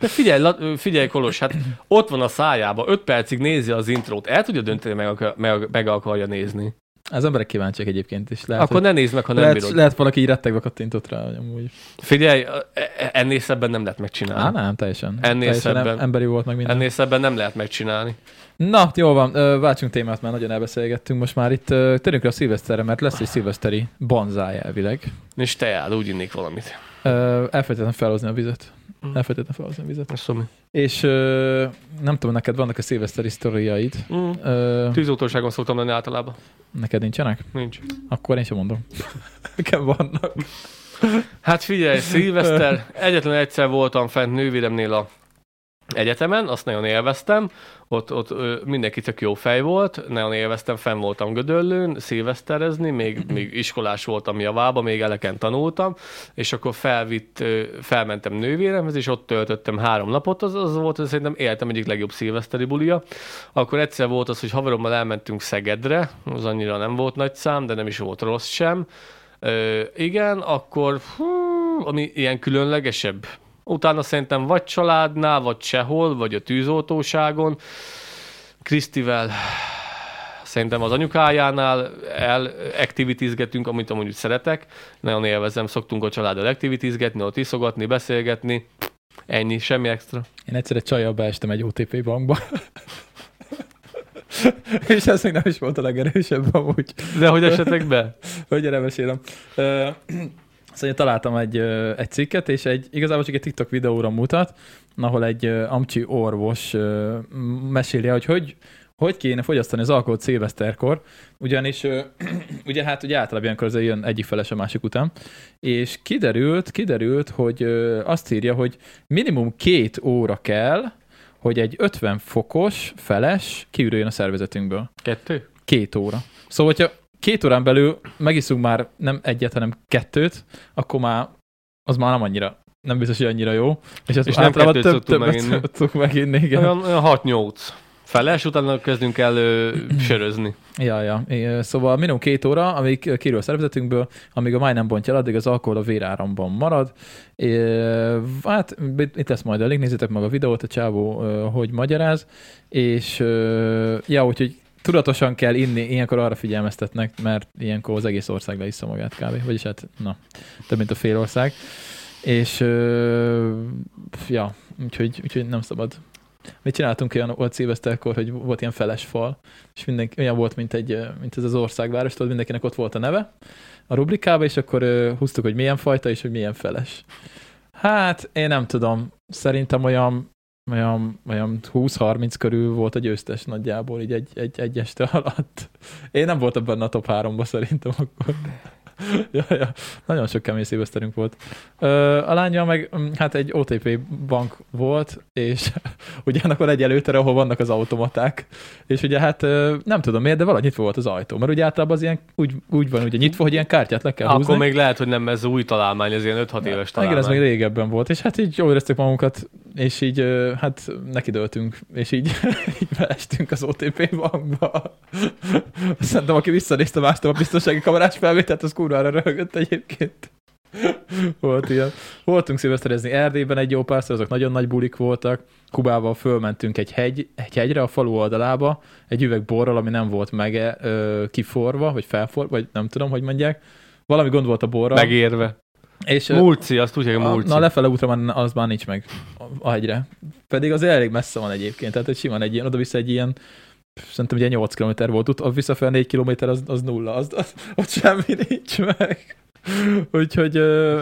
De figyelj, figyelj Kolos, hát ott van a szájába, öt percig nézi az intrót, el tudja dönteni, meg, akar, meg, meg akarja nézni. Az emberek kíváncsiak egyébként is. Lehet, Akkor ne nézd meg, ha nem lehet, bírod. lehet valaki így rettegve kattintott rá, hogy amúgy. Figyelj, e- ennél szebben nem lehet megcsinálni. Á, nem, teljesen. Ennél teljesen szebben. emberi volt meg minden. Ennél szebben nem lehet megcsinálni. Na, jó van, váltsunk témát, már nagyon elbeszélgettünk most már itt. Térjünk a szilveszterre, mert lesz egy szilveszteri bonzáj elvileg. És te áll, úgy innék valamit. Elfelejtettem felhozni a vizet. Mm. Elfelejtettem felhozni a vizet. Asszomi. És nem tudom, neked vannak a szilveszteri sztoriaid. Mm. Ö, Tűzoltóságon szoktam lenni általában. neked nincsenek? Nincs. Akkor én sem mondom. Nekem vannak. Hát figyelj, szilveszter, egyetlen egyszer voltam fent nővéremnél a egyetemen, azt nagyon élveztem, ott, ott mindenki tök jó fej volt, nagyon élveztem, fenn voltam Gödöllőn, szilveszterezni, még, még iskolás voltam javába, még eleken tanultam, és akkor felvitt, felmentem nővéremhez, és ott töltöttem három napot, az, az volt az szerintem életem egyik legjobb szilveszteri bulia. Akkor egyszer volt az, hogy haverommal elmentünk Szegedre, az annyira nem volt nagy szám, de nem is volt rossz sem, Ö, igen, akkor hú, ami ilyen különlegesebb. Utána szerintem vagy családnál, vagy sehol, vagy a tűzoltóságon. Krisztivel szerintem az anyukájánál el activitizgetünk, amit amúgy szeretek. Nagyon élvezem, szoktunk a családdal activitizgetni, ott iszogatni, beszélgetni. Ennyi, semmi extra. Én egyszer egy csajjal beestem egy OTP bankba. És ez még nem is volt a legerősebb amúgy. De hogy esetek be? Hogy gyere, mesélem. Szóval találtam egy, egy cikket, és egy, igazából csak egy TikTok videóra mutat, ahol egy amcsi orvos meséli, hogy hogy, hogy kéne fogyasztani az alkoholt szilveszterkor, ugyanis ugye hát ugye általában ilyenkor azért jön egyik feles a másik után, és kiderült, kiderült, hogy azt írja, hogy minimum két óra kell, hogy egy 50 fokos feles kiürüljön a szervezetünkből. Kettő? Két óra. Szóval, hogyha két órán belül megiszunk már nem egyet, hanem kettőt, akkor már az már nem annyira, nem biztos, hogy annyira jó. És, az És nem kettőt szoktunk többet meginni. szoktunk meginni. Igen. Olyan, olyan 6-8. Feles, utána kezdünk el ö, sörözni. Ja, ja. É, Szóval minimum két óra, amíg kirül a szervezetünkből, amíg a máj nem bontja addig az alkohol a véráramban marad. É, hát itt lesz majd elég, nézzétek meg a videót, a csávó hogy magyaráz, és ja, úgyhogy tudatosan kell inni, ilyenkor arra figyelmeztetnek, mert ilyenkor az egész ország leissza magát kb. Vagyis hát, na, több mint a fél ország. És ö, ja, úgyhogy, úgyhogy nem szabad. Mi csináltunk olyan volt szilveszterkor, hogy volt ilyen feles fal, és mindenki olyan volt, mint, egy, mint ez az országváros, tudod, mindenkinek ott volt a neve a rubrikába, és akkor ö, húztuk, hogy milyen fajta, és hogy milyen feles. Hát, én nem tudom, szerintem olyan olyan, olyan 20-30 körül volt a győztes nagyjából így egy, egy, egy este alatt. Én nem voltam benne a top 3-ba szerintem akkor. ja, ja. Nagyon sok kemény szilveszterünk volt. A lánya meg mm, hát egy OTP bank volt, és van egy előtere, ahol vannak az automaták, és ugye hát nem tudom miért, de valahogy nyitva volt az ajtó, mert ugye általában az ilyen úgy, úgy van ugye nyitva, hogy ilyen kártyát le kell Akkor húzni. még lehet, hogy nem ez új találmány, ez ilyen 5-6 éves Igen, találmány. ez még régebben volt, és hát így jól éreztük magunkat, és így hát nekidőltünk, és így, így beestünk az OTP bankba. Szerintem, aki visszanézte másnap a biztonsági kamerás felvételt, az kurvára röhögött egyébként. Volt ilyen. Voltunk szilveszterezni Erdélyben egy jó párszor, azok nagyon nagy bulik voltak. Kubával fölmentünk egy, hegy, egy hegyre a falu oldalába, egy üveg borral, ami nem volt meg ö, kiforva, vagy felforva, vagy nem tudom, hogy mondják. Valami gond volt a borral. Megérve. és, Mulci, azt úgy a, mulci. na, lefele útra már az már nincs meg a, hegyre. Pedig az elég messze van egyébként, tehát hogy simán egy ilyen, oda-vissza egy ilyen, szerintem ugye 8 km volt, ott, a visszafelé 4 km az, az nulla, az, az, ott semmi nincs meg. Úgyhogy,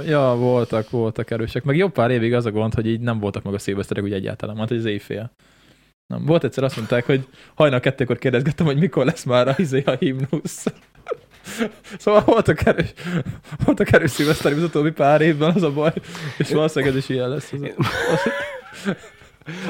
ja, voltak, voltak erősek. Meg jobb pár évig az a gond, hogy így nem voltak meg a szilveszterek úgy egyáltalán, mert hogy az éjfél. Nem. Volt egyszer azt mondták, hogy hajnal kettőkor kérdezgettem, hogy mikor lesz már a, izé, a himnusz. Szóval voltak erős, voltak erős szilveszteri az utóbbi pár évben, az a baj, és valószínűleg ez is ilyen lesz. Az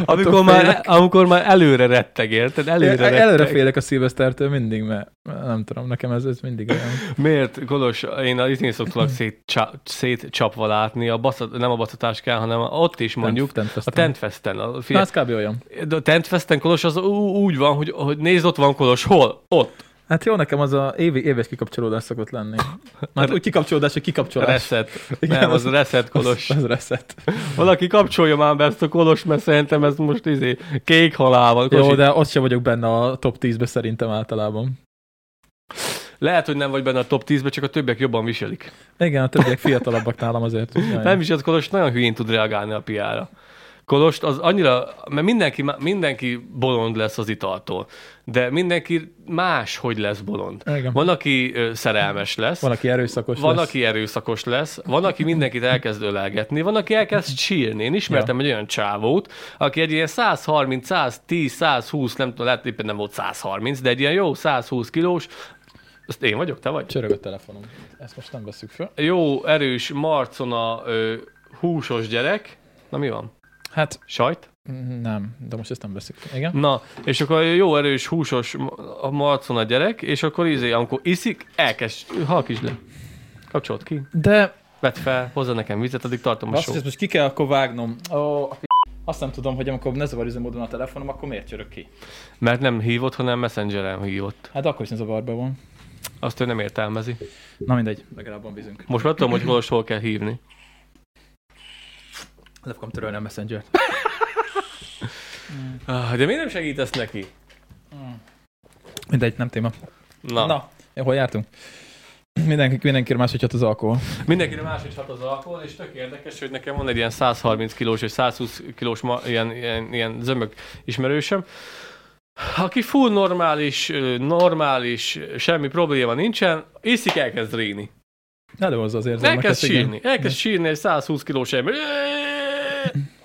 Amikor már, félek. amikor már előre retteg, érted? Előre, Előre, retteg. előre félek a szilvesztertől mindig, mert nem tudom, nekem ez, ez mindig olyan. Miért, Kolos, én a itthon szoktalak szétcsa, szétcsapva látni, a baszat, nem a baszatáskán, hanem ott is mondjuk, Tent, a Tentfesten. A, Na, figyelj, ez kb. olyan. de a Tentfesten, Kolos, az ú- úgy van, hogy, hogy nézd, ott van Kolos, hol? Ott. Hát jó, nekem az a évi, éves kikapcsolódás szokott lenni. Már úgy kikapcsolódás, hogy kikapcsolás. Reset. Igen, nem, az, az- reset, Kolos. Az, az reset. Valaki kapcsolja már be ezt a Kolos, mert szerintem ez most izé, kék halál van. Jó, de ott sem vagyok benne a top 10-be szerintem általában. Lehet, hogy nem vagy benne a top 10-be, csak a többiek jobban viselik. Igen, a többiek fiatalabbak nálam azért. Jaj. Nem is az Kolos nagyon hülyén tud reagálni a piára. Kolost az annyira, mert mindenki, mindenki bolond lesz az italtól, de mindenki más, hogy lesz bolond. Igen. Van, aki szerelmes lesz, Van, aki erőszakos van, lesz. aki erőszakos lesz, van, aki mindenkit elkezd ölelgetni, van, aki elkezd sírni. Én ismertem egy olyan csávót, aki egy ilyen 130, 110, 120, nem tudom, lehet éppen nem volt 130, de egy ilyen jó 120 kilós, ezt én vagyok, te vagy? Csörög a telefonom. Ezt most nem veszük fel. Jó, erős, marcona, húsos gyerek. Na mi van? Hát Sajt? nem, de most ezt nem veszük. Igen? Na, és akkor jó erős, húsos a marcona gyerek, és akkor izé, amikor iszik, elkezd, halkítsd le. Kapcsolt ki, De vedd fel, hozza nekem vizet, addig tartom a azt, ezt most ki kell akkor vágnom. A f- azt nem tudom, hogy amikor ne zavar üzemmódon a telefonom, akkor miért csörög ki? Mert nem hívott, hanem messengeren hívott. Hát akkor is zavarban van. Azt ő nem értelmezi. Na mindegy, legalább vízünk. Most már tudom, hogy Kolos hol kell hívni. Le fogom törölni a messenger Ah, De miért nem segítesz neki? Mindegy, nem téma. Na, Na. Hol jártunk? Mindenki, mindenkire más, hogy hat az alkohol. mindenkire máshogy hat az alkohol, és tök érdekes, hogy nekem van egy ilyen 130 kilós és 120 kilós ma, ilyen, ilyen, ilyen zömök ismerősöm, aki full normális, normális, semmi probléma nincsen, iszik, elkezd ríni. Előhozza az érzelmeket. Elkezd sírni, elkezd sírni egy 120 kilós ember.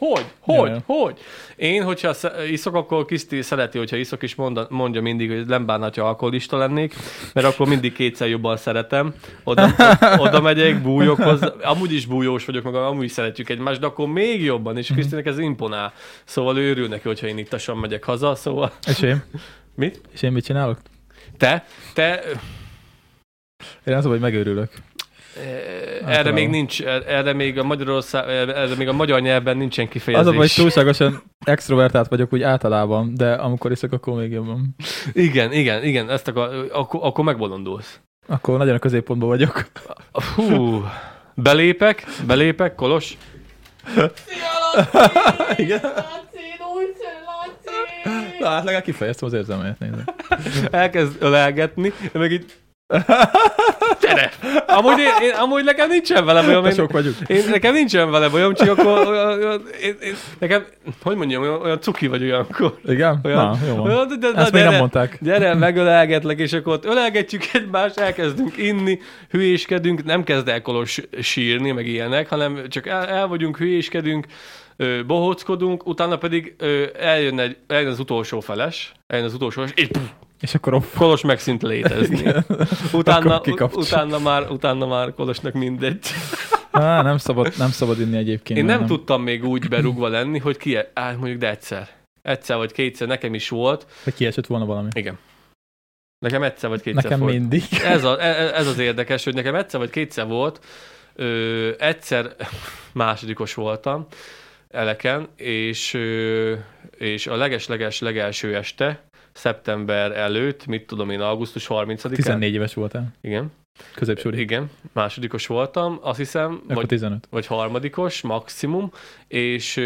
Hogy? Hogy? Jaj. Hogy? Én, hogyha iszok, akkor Kiszti szereti, hogyha iszok, és mondja, mondja mindig, hogy nem bánna, ha alkoholista lennék, mert akkor mindig kétszer jobban szeretem. Oda, oda megyek, bújok hozzá. Amúgy is bújós vagyok, meg amúgy szeretjük egymást, de akkor még jobban, és Krisztinek ez imponál. Szóval ő örül neki, hogyha én ittasan megyek haza, szóval... És én? Mit? És én mit csinálok? Te? Te? Én az, hogy megőrülök. Erre Általában. még nincs, erre még a Magyarország, erre még a magyar nyelvben nincsen Az kifejezés. a baj, hogy túlságosan extrovertált vagyok úgy általában, de amikor iszok, akkor még jobban. Igen, igen, igen, ezt akar, akkor, akkor megbolondulsz. Akkor nagyon a középpontban vagyok. Hú, belépek, belépek, Kolos. Igen. Na, hát legalább kifejeztem az érzelmeit, nézd. Elkezd ölelgetni, de meg így... Gyere! Amúgy, én, én, amúgy nekem nincsen vele bajom. Én, sok vagyunk. én, nekem nincsen vele bajom, csak akkor olyan, olyan, én, én, nekem, hogy mondjam, olyan, olyan cuki vagy olyankor. Igen? Olyan, Na, jó van. olyan, de, de, Ezt még gyere, nem mondták. Gyere, megölelgetlek, és akkor ott ölelgetjük egymást, elkezdünk inni, hülyéskedünk, nem kezd el Kolos sírni, meg ilyenek, hanem csak el, el vagyunk, hülyéskedünk, bohóckodunk, utána pedig eljön, egy, eljön az utolsó feles, eljön az utolsó feles, és, pff, És akkor off. Kolos megszűnt létezni. Utána, utána, már, utána már Kolosnak mindegy. Á, nem szabad, nem szabad inni egyébként. Én mert nem tudtam még úgy berúgva lenni, hogy ki, á, mondjuk de egyszer. Egyszer vagy kétszer nekem is volt. Hogy kiesett volna valami. Igen. Nekem egyszer vagy kétszer Nekem volt. mindig. Ez, a, e- ez az érdekes, hogy nekem egyszer vagy kétszer volt, ö, egyszer másodikos voltam eleken, és, ö, és a leges-leges legelső este, szeptember előtt, mit tudom én, augusztus 30-án. 14 éves voltál. Igen, Középsúli. igen, másodikos voltam, azt hiszem, vagy, 15. vagy harmadikos maximum, és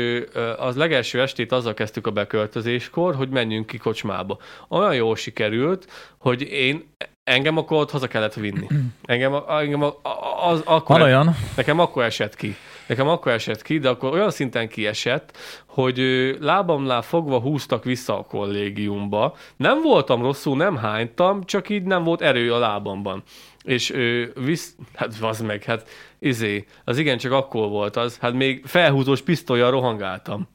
az legelső estét azzal kezdtük a beköltözéskor, hogy menjünk ki kocsmába. Olyan jól sikerült, hogy én engem akkor ott haza kellett vinni. Engem, engem az, akkor, Van olyan, nekem akkor esett ki. Nekem akkor esett ki, de akkor olyan szinten kiesett, hogy lábamnál fogva húztak vissza a kollégiumba. Nem voltam rosszul, nem hánytam, csak így nem volt erő a lábamban. És ö, visz, hát az meg, hát izé, az igen csak akkor volt az, hát még felhúzós pisztolyjal rohangáltam.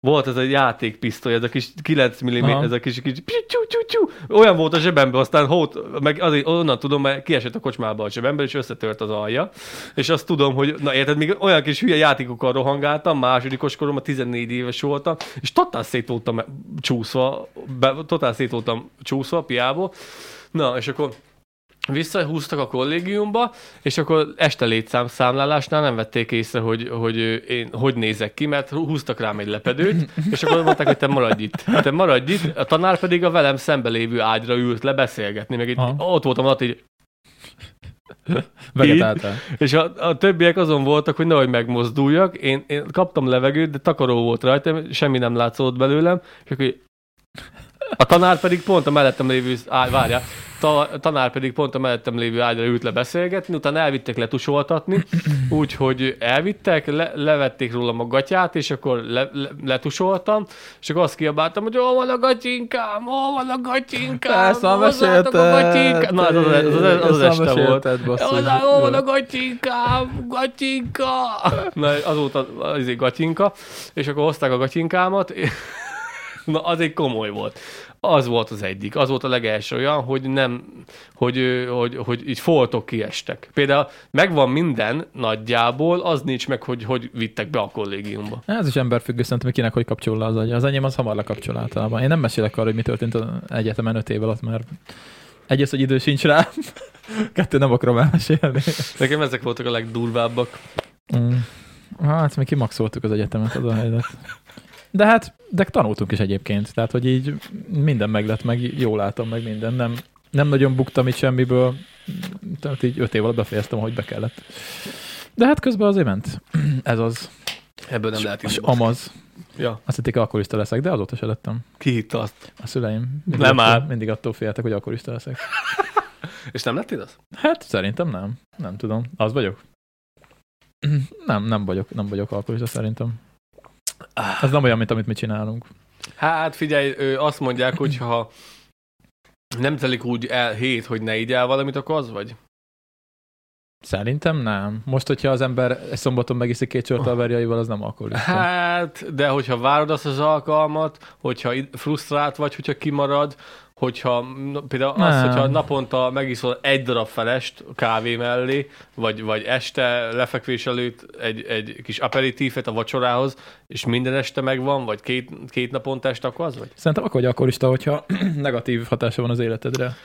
Volt ez a játékpisztoly, ez a kis 9 mm, Aha. ez a kis, kis piu, csiu, csiu. olyan volt a zsebemben, aztán hót, meg azért onnan tudom, mert kiesett a kocsmába a zsebemben, és összetört az alja. És azt tudom, hogy, na érted, még olyan kis hülye játékokkal rohangáltam, másodikos koromban 14 éves voltam, és totál szét voltam csúszva, be, totál szét voltam csúszva a piából. Na, és akkor visszahúztak a kollégiumba, és akkor este létszám számlálásnál nem vették észre, hogy, hogy én hogy nézek ki, mert húztak rám egy lepedőt, és akkor mondták, hogy te maradj itt. Te maradj itt, a tanár pedig a velem szembe lévő ágyra ült le beszélgetni, meg így, Aha. ott voltam alatt, így, vegetáltál. és a, a többiek azon voltak, hogy nehogy megmozduljak. Én, én kaptam levegőt, de takaró volt rajta, semmi nem látszott belőlem, és akkor a tanár pedig pont a mellettem lévő, á, várjál, ta, tanár pedig pont a mellettem lévő ágyra ült le beszélgetni, utána elvittek letusoltatni, úgyhogy elvittek, le, levették rólam a gatyát, és akkor le, le, letusoltam, és akkor azt kiabáltam, hogy hol van a gacsinkám, hol van a gacsinkám, már hozzátok a gatyinká-" mesélted. Na, az az, az, az, az, este volt. mesélted, basszus. Van a gacsinkám, gacsinka! Na, azóta az egy gatyinka, és akkor hozták a gatyinkámat, na, az egy komoly volt. Az volt az egyik. Az volt a legelső olyan, hogy nem, hogy, ö, hogy, hogy így foltok kiestek. Például megvan minden nagyjából, az nincs meg, hogy hogy vittek be a kollégiumba. Ez is emberfüggő, szerintem, hogy kinek hogy kapcsol le az agy. Az enyém az hamar lekapcsol általában. Én nem mesélek arról, hogy mi történt az egyetemen öt év alatt, mert egyrészt, hogy idő sincs rá, kettő nem akarom elmesélni. Nekem ezek voltak a legdurvábbak. Mm. Hát, mi kimaxoltuk az egyetemet, az a helyzet. De hát, de tanultunk is egyébként, tehát, hogy így minden meg lett, meg jól látom, meg minden. Nem, nem nagyon buktam itt semmiből, tehát így öt év alatt befejeztem, ahogy be kellett. De hát közben azért ment. Ez az. Ebből nem lehet És is. amaz. Ja, Azt hitték, alkoholista leszek, de azóta se lettem. ki hitte azt? A szüleim. Mindig Nem attól. Mindig attól féltek, hogy alkoholista leszek. És nem lettél az? Hát szerintem nem. Nem tudom. Az vagyok? Nem, nem vagyok, nem vagyok alkoholista szerintem. Ez nem olyan, mint amit mi csinálunk. Hát figyelj, azt mondják, hogy ha nem telik úgy el hét, hogy ne igyál valamit, akkor az vagy. Szerintem nem. Most, hogyha az ember egy szombaton megiszik két sört alverjaival, az nem alkoholista. Hát, de hogyha várod azt az alkalmat, hogyha frusztrált vagy, hogyha kimarad, hogyha például az, Nem. hogyha naponta megiszol egy darab felest kávé mellé, vagy, vagy este lefekvés előtt egy, egy kis aperitífet a vacsorához, és minden este megvan, vagy két, két naponta este, akkor az vagy? Szerintem akkor vagy alkoholista, hogyha negatív hatása van az életedre.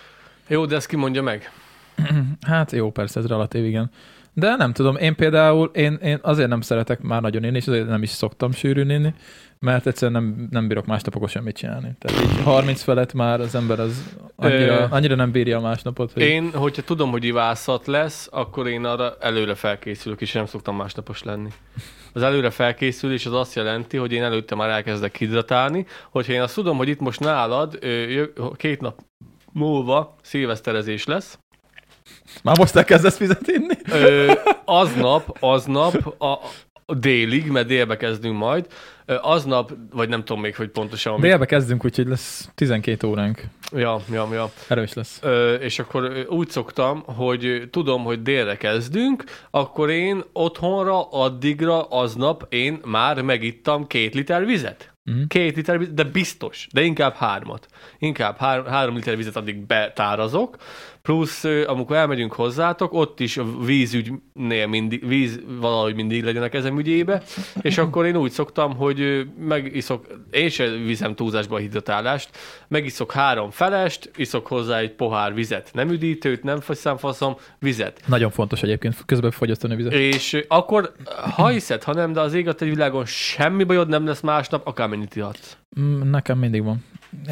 Jó, de ezt ki mondja meg? Hát jó, persze, ez relatív, igen. De nem tudom, én például, én, én azért nem szeretek már nagyon inni, és azért nem is szoktam sűrűn inni, mert egyszerűen nem, nem bírok másnapokon semmit csinálni. Tehát így 30 felett már az ember az annyira, annyira nem bírja a másnapot, hogy Én, hogyha tudom, hogy ivászat lesz, akkor én arra előre felkészülök, és nem szoktam másnapos lenni. Az előre felkészülés az azt jelenti, hogy én előtte már elkezdek hidratálni, hogyha én azt tudom, hogy itt most nálad két nap múlva szilveszterezés lesz, már most elkezdesz fizet inni? ö, aznap, aznap a délig, mert délbe kezdünk majd, aznap, vagy nem tudom még, hogy pontosan, amit, Délbe kezdünk, úgyhogy lesz 12 óránk. ja, ja, ja. Erős lesz. Ö, és akkor úgy szoktam, hogy tudom, hogy délre kezdünk, akkor én otthonra, addigra, aznap én már megittam két liter vizet. Mhm. Két liter vizet, de biztos, de inkább hármat. Inkább három, három liter vizet addig betárazok, plusz amikor elmegyünk hozzátok, ott is a vízügynél mindig, víz valahogy mindig legyen a kezem ügyébe, és akkor én úgy szoktam, hogy megiszok, én sem viszem túlzásba a hidratálást, megiszok három felest, iszok hozzá egy pohár vizet, nem üdítőt, nem faszom, vizet. Nagyon fontos egyébként közben fogyasztani a vizet. És akkor, ha hiszed, ha nem, de az ég a világon semmi bajod nem lesz másnap, akármennyit ihatsz. Mm, Nekem mindig van.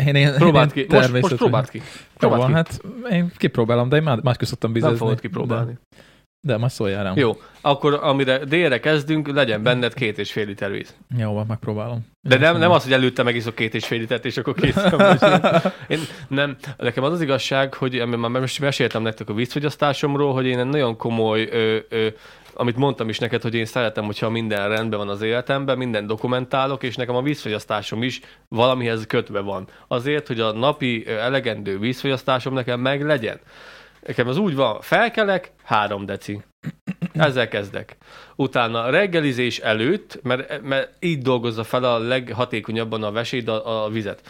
Én, én, Próbáld én ki. Most, most próbáld ki. Jó Próbáld van, ki. hát én kipróbálom, de én már máskor szoktam bizezni. Nem fogod kipróbálni. De, de majd szóljál rám. Jó, akkor amire délre kezdünk, legyen benned két és fél liter víz. Jó van, megpróbálom. De nem, nem az, hogy előtte megiszok két és fél litert, és akkor két Én nem, nekem az az igazság, hogy már most meséltem nektek a vízfogyasztásomról, hogy én egy nagyon komoly, ö, ö, amit mondtam is neked, hogy én szeretem, hogyha minden rendben van az életemben, minden dokumentálok, és nekem a vízfogyasztásom is valamihez kötve van. Azért, hogy a napi elegendő vízfogyasztásom nekem meg legyen. Nekem az úgy van, felkelek, három deci. Ezzel kezdek. Utána reggelizés előtt, mert, mert így dolgozza fel a leghatékonyabban a veséd a, a vizet.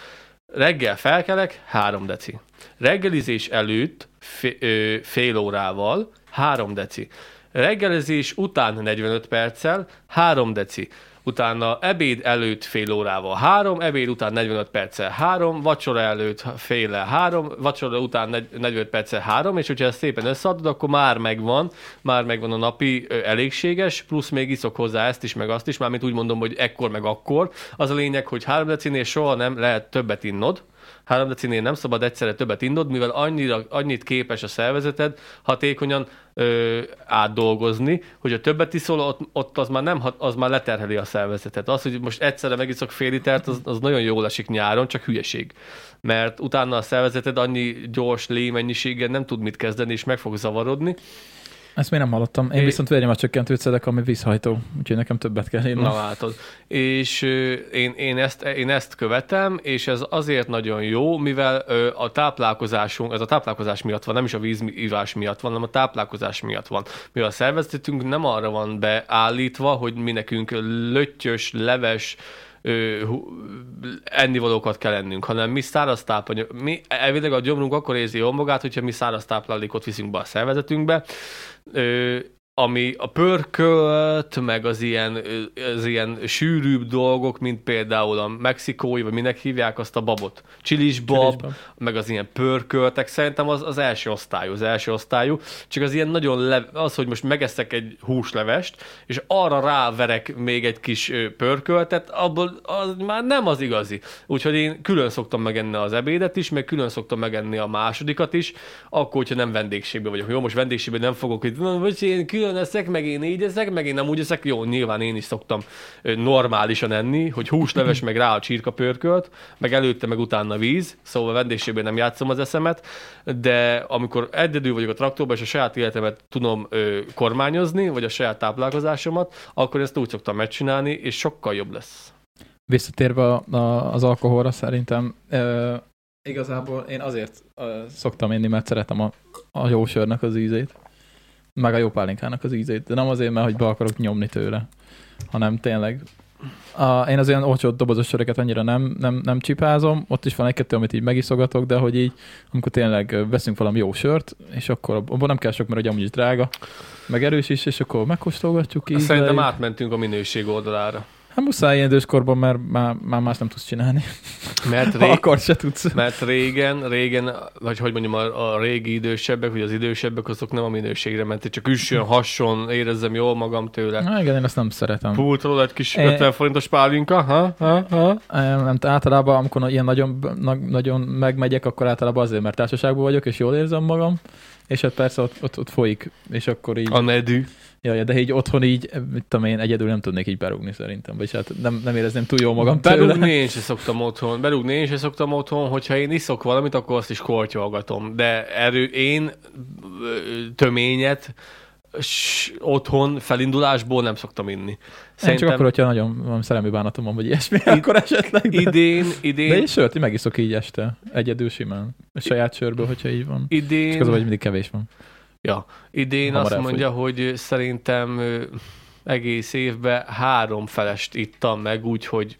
Reggel felkelek, három deci. Reggelizés előtt fé, ö, fél órával, három deci. Reggelizés után 45 perccel, három deci. Utána ebéd előtt fél órával három, ebéd után 45 perccel három, vacsora előtt féle három, vacsora után negy- 45 perccel három, és hogyha ezt szépen összeadod, akkor már megvan, már megvan a napi elégséges, plusz még iszok hozzá ezt is, meg azt is, mármint úgy mondom, hogy ekkor meg akkor. Az a lényeg, hogy három decinél soha nem lehet többet innod, három decinél nem szabad egyszerre többet innod, mivel annyira, annyit képes a szervezeted hatékonyan ö, átdolgozni, hogy a többet iszol, ott, ott az, már nem, az már leterheli a szervezetet. Az, hogy most egyszerre megiszok fél litert, az, az nagyon jól esik nyáron, csak hülyeség. Mert utána a szervezeted annyi gyors lémennyiséggel nem tud mit kezdeni, és meg fog zavarodni. Ezt még nem hallottam. Én É- viszont vérnyomat csökkentőt szedek, ami vízhajtó, úgyhogy nekem többet kell innom. Na látod. És én, én, ezt, én ezt követem, és ez azért nagyon jó, mivel a táplálkozásunk, ez a táplálkozás miatt van, nem is a vízivás miatt van, hanem a táplálkozás miatt van. Mivel a szervezetünk nem arra van beállítva, hogy mi nekünk löttyös, leves, ö, ennivalókat kell ennünk, hanem mi száraz tápanyag, mi elvileg a gyomrunk akkor érzi jól magát, hogyha mi száraz táplálékot viszünk be a szervezetünkbe, ö, ami a pörkölt, meg az ilyen, az ilyen sűrűbb dolgok, mint például a mexikói, vagy minek hívják azt a babot. Csilis bab, meg az ilyen pörköltek, szerintem az, az első osztályú, az első osztályú, csak az ilyen nagyon, le, az, hogy most megeszek egy húslevest, és arra ráverek még egy kis pörköltet, abból az már nem az igazi. Úgyhogy én külön szoktam megenni az ebédet is, meg külön szoktam megenni a másodikat is, akkor, hogyha nem vendégségben vagyok. Jó, most vendégségben nem fogok, hogy "Na, vagy én külön eszek, meg én így eszek, meg én nem úgy eszek. Jó, nyilván én is szoktam normálisan enni, hogy húsleves, meg rá a csirka pörkölt, meg előtte, meg utána víz, szóval vendégségben nem játszom az eszemet, de amikor egyedül vagyok a traktorban, és a saját életemet tudom ö, kormányozni, vagy a saját táplálkozásomat, akkor ezt úgy szoktam megcsinálni, és sokkal jobb lesz. Visszatérve az alkoholra szerintem, ö, igazából én azért ö, szoktam inni, mert szeretem a, a jó sörnek az ízét, meg a jó pálinkának az ízét, de nem azért, mert hogy be akarok nyomni tőle, hanem tényleg a, én az olyan olcsó dobozos söröket annyira nem, nem, nem csipázom, ott is van egy-kettő, amit így megiszogatok, de hogy így, amikor tényleg veszünk valami jó sört, és akkor abban nem kell sok, mert ugye amúgy is drága, meg erős is, és akkor megkóstolgatjuk így. Szerintem átmentünk a minőség oldalára. Hát muszáj ilyen időskorban, mert már, már más nem tudsz csinálni. Mert, ré... akar, se tudsz. mert régen, régen, vagy hogy mondjam, a, a régi idősebbek, vagy az idősebbek, azok nem a minőségre mentek, csak üssön, hasson, érezzem jól magam tőle. Na, igen, én ezt nem szeretem. Pultról egy kis É. 50 forintos pálinka, ha? ha? ha? Nem, általában, amikor ilyen nagyon, na- nagyon megmegyek, akkor általában azért, mert társaságban vagyok, és jól érzem magam, és hát persze ott, ott, ott folyik, és akkor így, A nedű. Jaj, de így otthon így, mit tudom én, egyedül nem tudnék így berúgni szerintem, vagy hát nem, nem érezném túl jó magam tőle. Berúgni én sem szoktam otthon. Berúgni én sem szoktam otthon, hogyha én iszok valamit, akkor azt is kortyolgatom. De erő, én töményet s, otthon felindulásból nem szoktam inni. Én csak akkor, hogyha nagyon van szerelmi bánatom van, vagy ilyesmi, akkor esetleg. De, idén, de idén, én sört, megiszok így este, egyedül simán. A saját sörből, hogyha így van. idén, Csak az, hogy mindig kevés van. Ja, idén Hamar azt elfogy. mondja, hogy szerintem egész évben három felest ittam meg, úgyhogy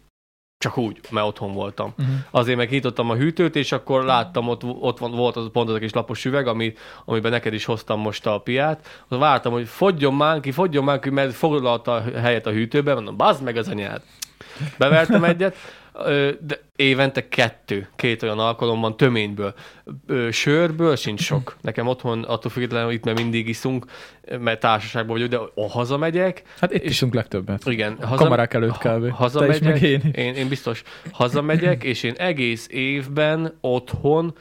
csak úgy, mert otthon voltam. Uh-huh. Azért megnyitottam a hűtőt, és akkor láttam, ott, ott van, volt az pont az a kis lapos üveg, ami, amiben neked is hoztam most a piát. Azt vártam, hogy fogjon már ki, fogjon már ki, mert foglalta helyet a hűtőben, mondom, bazd meg az anyád. Bevertem egyet, de évente kettő, két olyan alkalommal töményből. Ö, Sörből sincs sok. Nekem otthon, attól függetlenül itt mert mindig iszunk, mert társaságban vagyok, de ha hazamegyek, Hát itt És- iszunk legtöbbet. igen, A kamerák előtt kb. Te is, hazamegyek, meg én is. én, én biztos hazamegyek, és én egész évben otthon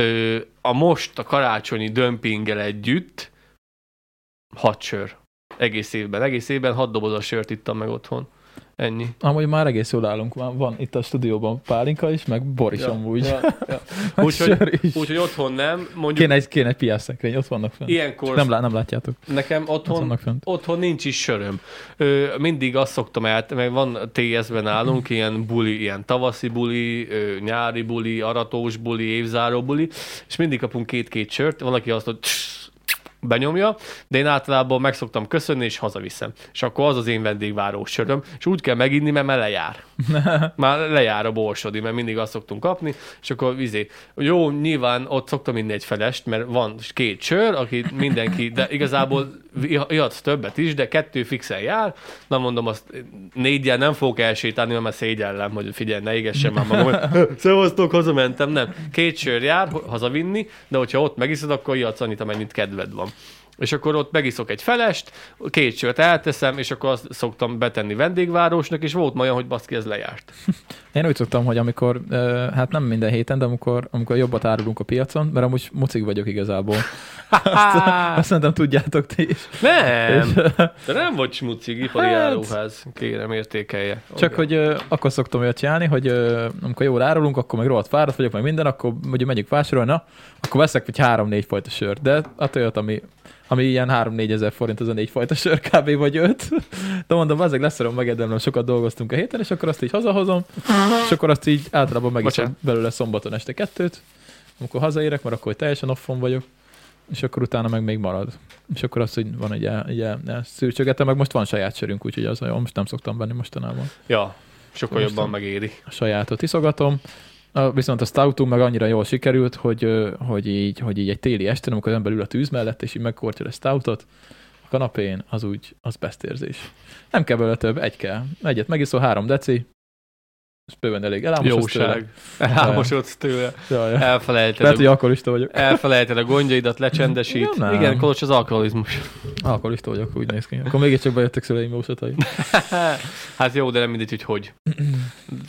ö, a most a karácsonyi dömpinggel együtt hat sör. Egész évben. Egész évben hat doboz a sört ittam meg otthon. Ennyi. Amúgy már egész jól állunk. Van, van itt a stúdióban Pálinka is, meg Boris ja, amúgy. Ja, ja. Úgyhogy is. úgyhogy otthon nem. Mondjuk Kéne egy, kéne egy piászekrény, ott vannak fent. ilyenkor Nem, lá, nem látjátok, nekem ott otthon vannak fent. Otthon nincs is söröm. Ö, mindig azt szoktam el, mert van TS-ben nálunk ilyen buli, ilyen tavaszi buli, ö, nyári buli, aratós buli, évzáró buli, és mindig kapunk két-két sört, valaki azt mondja, benyomja, de én általában meg szoktam köszönni, és hazaviszem. És akkor az az én vendégváró söröm, és úgy kell meginni, mert már lejár. Már lejár a borsodi, mert mindig azt szoktunk kapni, és akkor vizé. Jó, nyilván ott szoktam inni egy felest, mert van két sör, aki mindenki, de igazából ihatsz többet is, de kettő fixen jár. Na mondom, azt négyen nem fogok elsétálni, mert már szégyellem, hogy figyelj, ne égessen már magam, szevasztok, hazamentem, nem. Két sör jár hazavinni, de hogyha ott megiszod, akkor ihatsz annyit, amennyit kedved van. És akkor ott megiszok egy felest, két sört elteszem, és akkor azt szoktam betenni vendégvárósnak, és volt ma olyan, hogy baszki, ez lejárt. Én úgy szoktam, hogy amikor, hát nem minden héten, de amikor, amikor jobbat árulunk a piacon, mert amúgy mucig vagyok igazából. Azt szerintem tudjátok ti is. Nem, És, de nem vagy smucig, ipari Hát- áruház. Kérem, értékelje. Csak Oké. hogy akkor szoktam olyat csinálni, hogy amikor jól árulunk, akkor meg rohadt fáradt vagyok, meg minden, akkor ugye megyünk vásárolni, na, akkor veszek egy három-négy fajta sört, de hát olyat, ami, ami ilyen 3-4 ezer forint, az a négy fajta sör kb. vagy öt. De mondom, azért leszorom, megérdemlem, sokat dolgoztunk a héten, és akkor azt így hazahozom, és akkor azt így általában meg is Bocsánat. belőle szombaton este kettőt, amikor hazaérek, mert akkor teljesen offon vagyok, és akkor utána meg még marad. És akkor azt, hogy van egy, egy el- szűrcsögetem, meg most van saját sörünk, úgyhogy az most nem szoktam venni mostanában. Ja, sokkal jobban megéri. A sajátot iszogatom. Viszont a stoutunk meg annyira jól sikerült, hogy, hogy, így, hogy így egy téli este, amikor az ember ül a tűz mellett, és így megkortja a stoutot, a kanapén, az úgy, az best érzés. Nem kell belőle több, egy kell. Egyet megiszol, három deci, és bőven elég. Elámosodsz tőle. Jóság. Tőle. Ja, ja. Elfelejted, Lehet, hogy alkoholista vagyok. elfelejted a gondjaidat, lecsendesít. Ja, nem. Igen, Kolos az alkoholizmus. Alkoholista vagyok, úgy néz ki. Akkor mégiscsak bejöttek szüleim jósatai. hát jó, de nem mindegy, hogy hogy.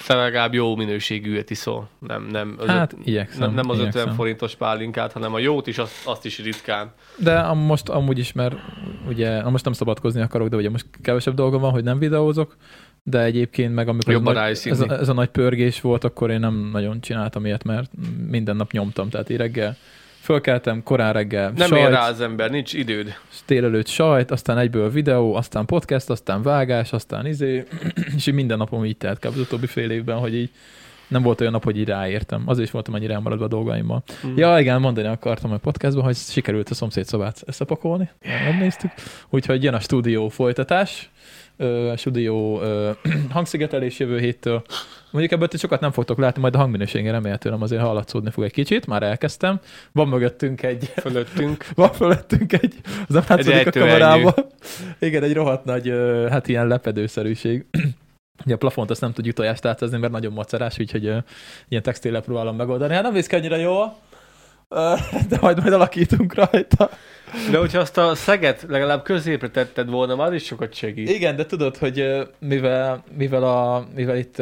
Te legalább jó minőségűet iszol. Nem, nem, az Hát, öt- igyekszem. nem, nem az 50 igyekszem. forintos pálinkát, hanem a jót is, azt, azt is ritkán. De most amúgy is, mert ugye, most nem szabadkozni akarok, de ugye most kevesebb dolgom van, hogy nem videózok, de egyébként meg amikor ez, a Jobban nagy, rájössz ez, a, ez a nagy pörgés volt, akkor én nem nagyon csináltam ilyet, mert minden nap nyomtam, tehát így reggel fölkeltem, korán reggel Nem sajt, ér rá az ember, nincs időd. délelőtt sajt, aztán egyből videó, aztán podcast, aztán vágás, aztán izé, és így minden napom így telt kb. az utóbbi fél évben, hogy így nem volt olyan nap, hogy így ráértem. Azért is voltam annyira elmaradva a dolgaimmal. Mm. Ja, igen, mondani akartam a podcastban, hogy sikerült a szomszéd szobát összepakolni, megnéztük. Úgyhogy jön a stúdió folytatás, ö, stúdió ö, hangszigetelés jövő héttől. Mondjuk ebből sokat nem fogtok látni, majd a hangminőségen remélhetően azért hallatszódni fog egy kicsit, már elkezdtem. Van mögöttünk egy, Fölöttünk. van fölöttünk egy, az nem látszik a kamerában. Igen, egy rohadt nagy, ö, hát ilyen lepedőszerűség. Ugye a plafont azt nem tudjuk tojást átazni, mert nagyon macerás, úgyhogy ö, ilyen textillel próbálom megoldani. Hát nem visz ki annyira jól, de majd majd alakítunk rajta. De hogyha azt a szeget legalább középre tetted volna, már az is sokat segít. Igen, de tudod, hogy mivel, mivel, a, mivel itt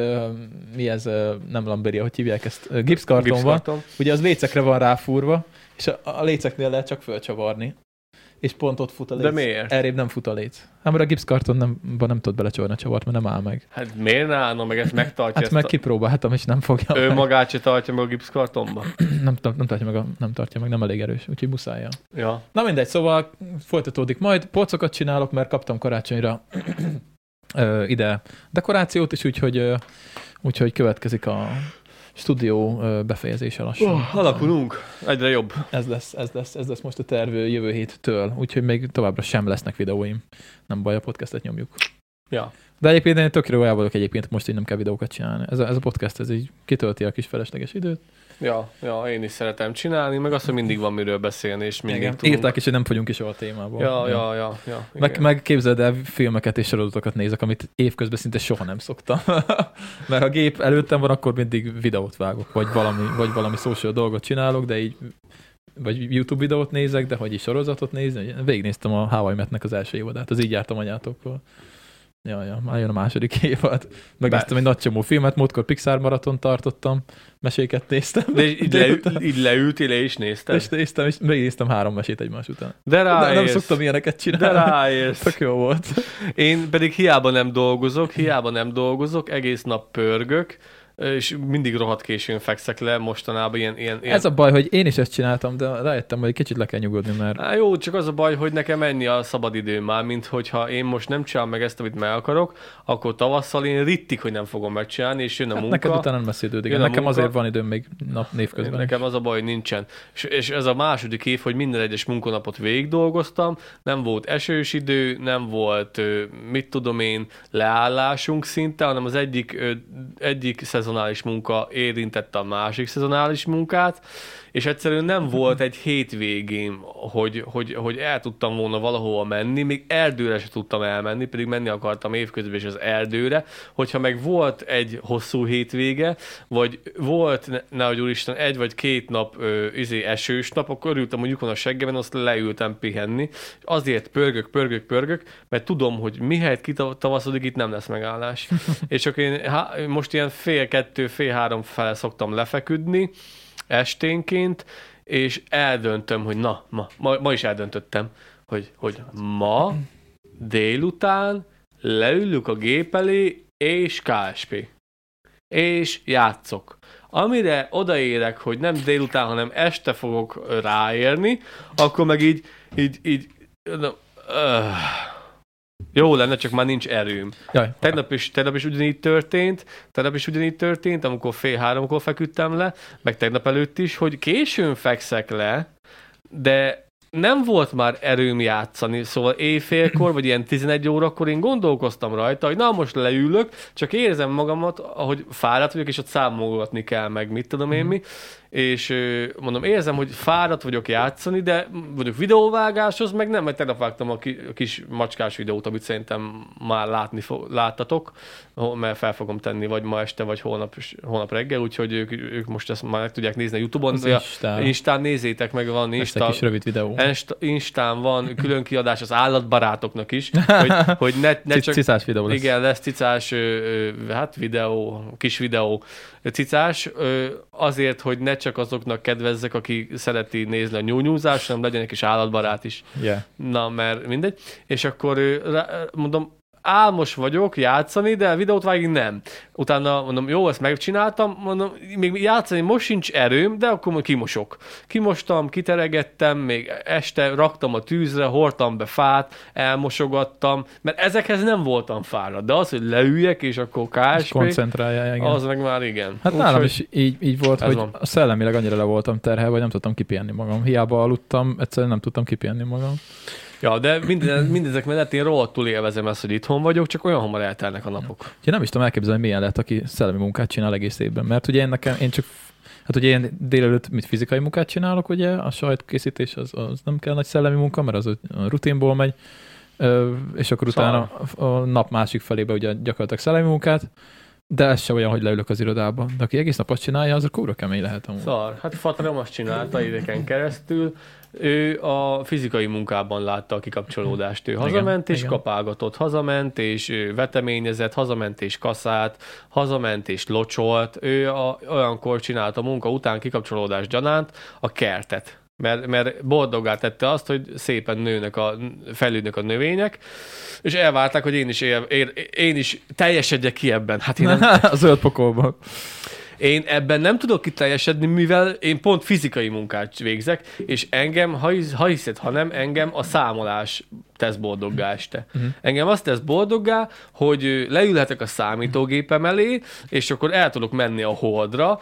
mi ez, nem lamberia, hogy hívják ezt, ö, gipszkarton van, Gipszkarton. ugye az lécekre van ráfúrva, és a, a léceknél lehet csak fölcsavarni. És pont ott fut a léc. De miért? Errébb nem fut a léc. Hát mert a gipszkarton nem, nem tudod belecsavarni a csavart, mert nem áll meg. Hát miért ne állna meg, ezt megtartja Hát ezt meg a... kipróbáltam, és nem fogja Ő meg. magát se tartja meg a gipszkartonba? Nem, nem, nem, tartja meg, a, nem tartja meg, nem elég erős, úgyhogy muszáj. Ja. Na mindegy, szóval folytatódik majd. Polcokat csinálok, mert kaptam karácsonyra ö, ide dekorációt is, úgyhogy, ö, úgyhogy következik a stúdió befejezése lassan. Oh, alakulunk. Egyre jobb. Ez lesz, ez lesz, ez lesz most a terv jövő héttől, úgyhogy még továbbra sem lesznek videóim. Nem baj, a podcastet nyomjuk. Ja. De egyébként én tökre vagyok egyébként, most így nem kell videókat csinálni. Ez a, ez a podcast, ez így kitölti a kis felesleges időt. Ja, ja, én is szeretem csinálni, meg azt, hogy mindig van miről beszélni, és mindig Igen. tudunk. Írták is, hogy nem fogyunk is a témából. Ja, ja, ja, ja. Meg, igen. meg képzeld el, filmeket és sorozatokat nézek, amit évközben szinte soha nem szoktam. Mert ha gép előttem van, akkor mindig videót vágok, vagy valami, vagy valami social dolgot csinálok, de így vagy YouTube videót nézek, de hogy is sorozatot nézni. Végignéztem a Hawaii Metnek az első évadát, az így jártam anyátokkal. Ja, ja, már jön a második évad. Megnéztem egy nagy csomó filmet, múltkor Pixar maraton tartottam, meséket néztem. De így, leül, így leültél és nézted? És néztem, és végignéztem három mesét egymás után. De De nem ráérsz. szoktam ilyeneket De csinálni. ráérsz. Tök jó volt. Én pedig hiába nem dolgozok, hiába nem dolgozok, egész nap pörgök, és mindig rohadt későn fekszek le mostanában ilyen... ilyen, ilyen... Ez a baj, hogy én is ezt csináltam, de rájöttem, hogy kicsit le kell nyugodni, mert Á, jó, csak az a baj, hogy nekem ennyi a szabadidőm már, mint hogyha én most nem csinálom meg ezt, amit meg akarok, akkor tavasszal én rittik, hogy nem fogom megcsinálni, és jön a hát munka. neked utána nem a Nekem munka. azért van időm még nap névközben. Nekem az a baj, hogy nincsen. És, és ez a második év, hogy minden egyes munkanapot végig dolgoztam, nem volt esős idő, nem volt, mit tudom én, leállásunk szinte, hanem az egyik, egyik szezonális munka érintette a másik szezonális munkát, és egyszerűen nem volt egy hétvégén, hogy, hogy, hogy el tudtam volna valahova menni, még erdőre se tudtam elmenni, pedig menni akartam évközben is az erdőre, hogyha meg volt egy hosszú hétvége, vagy volt, ne, nehogy úristen, egy vagy két nap ö, izé esős nap, akkor örültem, hogy lyukon a seggemen, azt leültem pihenni. És azért pörgök, pörgök, pörgök, mert tudom, hogy mihelyt kitavaszodik, itt nem lesz megállás. és csak én há, most ilyen fél kettő, fél három fele szoktam lefeküdni, esténként, és eldöntöm, hogy na, ma, ma, ma is eldöntöttem, hogy, hogy ma délután leülök a gép elé, és KSP. És játszok. Amire odaérek, hogy nem délután, hanem este fogok ráérni, akkor meg így, így, így, na, öh, jó lenne, csak már nincs erőm. Jaj, Tegnap is, tegnap is ugyanígy történt, tegnap is ugyanígy történt, amikor fél háromkor feküdtem le, meg tegnap előtt is, hogy későn fekszek le, de nem volt már erőm játszani, szóval éjfélkor, vagy ilyen 11 órakor én gondolkoztam rajta, hogy na most leülök, csak érzem magamat, ahogy fáradt vagyok, és ott számolgatni kell meg, mit tudom én mi, és mondom, érzem, hogy fáradt vagyok játszani, de vagyok videóvágáshoz, meg nem, mert tegnap vágtam a, ki, a kis macskás videót, amit szerintem már látni fo- láttatok, mert fel fogom tenni, vagy ma este, vagy holnap, holnap reggel, úgyhogy ők, ők most ezt már meg tudják nézni a Youtube-on. az Instán. Instán nézzétek meg, van Insta, kis rövid videó. Insta, Instán van külön kiadás az állatbarátoknak is, hogy, hogy ne, ne csak... Cicás videó lesz. Igen, lesz cicás, hát videó, kis videó, cicás, azért, hogy ne csak azoknak kedvezzek, aki szereti nézni a nyúnyúzást, hanem legyen egy kis állatbarát is. Yeah. Na, mert mindegy. És akkor mondom, álmos vagyok játszani, de videót vágni nem. Utána mondom, jó, ezt megcsináltam, mondom, még játszani most sincs erőm, de akkor majd kimosok. Kimostam, kiteregettem, még este raktam a tűzre, hordtam be fát, elmosogattam, mert ezekhez nem voltam fáradt, de az, hogy leüljek, és akkor És KSP, koncentrálja, igen. az meg már igen. Hát Úgyhogy- nálam is így, így volt, ez hogy van. szellemileg annyira le voltam terhelve, hogy nem tudtam kipihenni magam. Hiába aludtam, egyszerűen nem tudtam kipihenni magam. Ja, de minden, mindezek mellett én rohadtul élvezem ezt, hogy itthon vagyok, csak olyan hamar eltelnek a napok. Úgyhogy nem is tudom elképzelni, milyen lehet, aki szellemi munkát csinál egész évben. Mert ugye én nekem, én csak Hát ugye én délelőtt mit fizikai munkát csinálok, ugye, a sajtkészítés az, az nem kell nagy szellemi munka, mert az a rutinból megy, és akkor utána a nap másik felébe ugye gyakorlatilag szellemi munkát, de ez se olyan, hogy leülök az irodába. De aki egész nap azt csinálja, az a kúra kemény lehet amúgy. Szar. Hát Fatram azt csinálta éveken keresztül. Ő a fizikai munkában látta a kikapcsolódást. Ő hazament és igen. kapálgatott, hazament és veteményezett, hazament és kaszált, hazament és locsolt. Ő a, olyankor csinálta a munka után kikapcsolódás gyanánt a kertet. Mert, mert boldoggá tette azt, hogy szépen nőnek a, fejlődnek a növények, és elvárták, hogy én is, él, él, én is teljesedjek ki ebben. Hát én nem, a zöld pokolban. Én ebben nem tudok kiteljesedni, mivel én pont fizikai munkát végzek, és engem, ha, hisz, ha hiszed, ha nem, engem a számolás tesz boldoggá este. Uh-huh. Engem azt tesz boldoggá, hogy leülhetek a számítógépem elé, és akkor el tudok menni a holdra,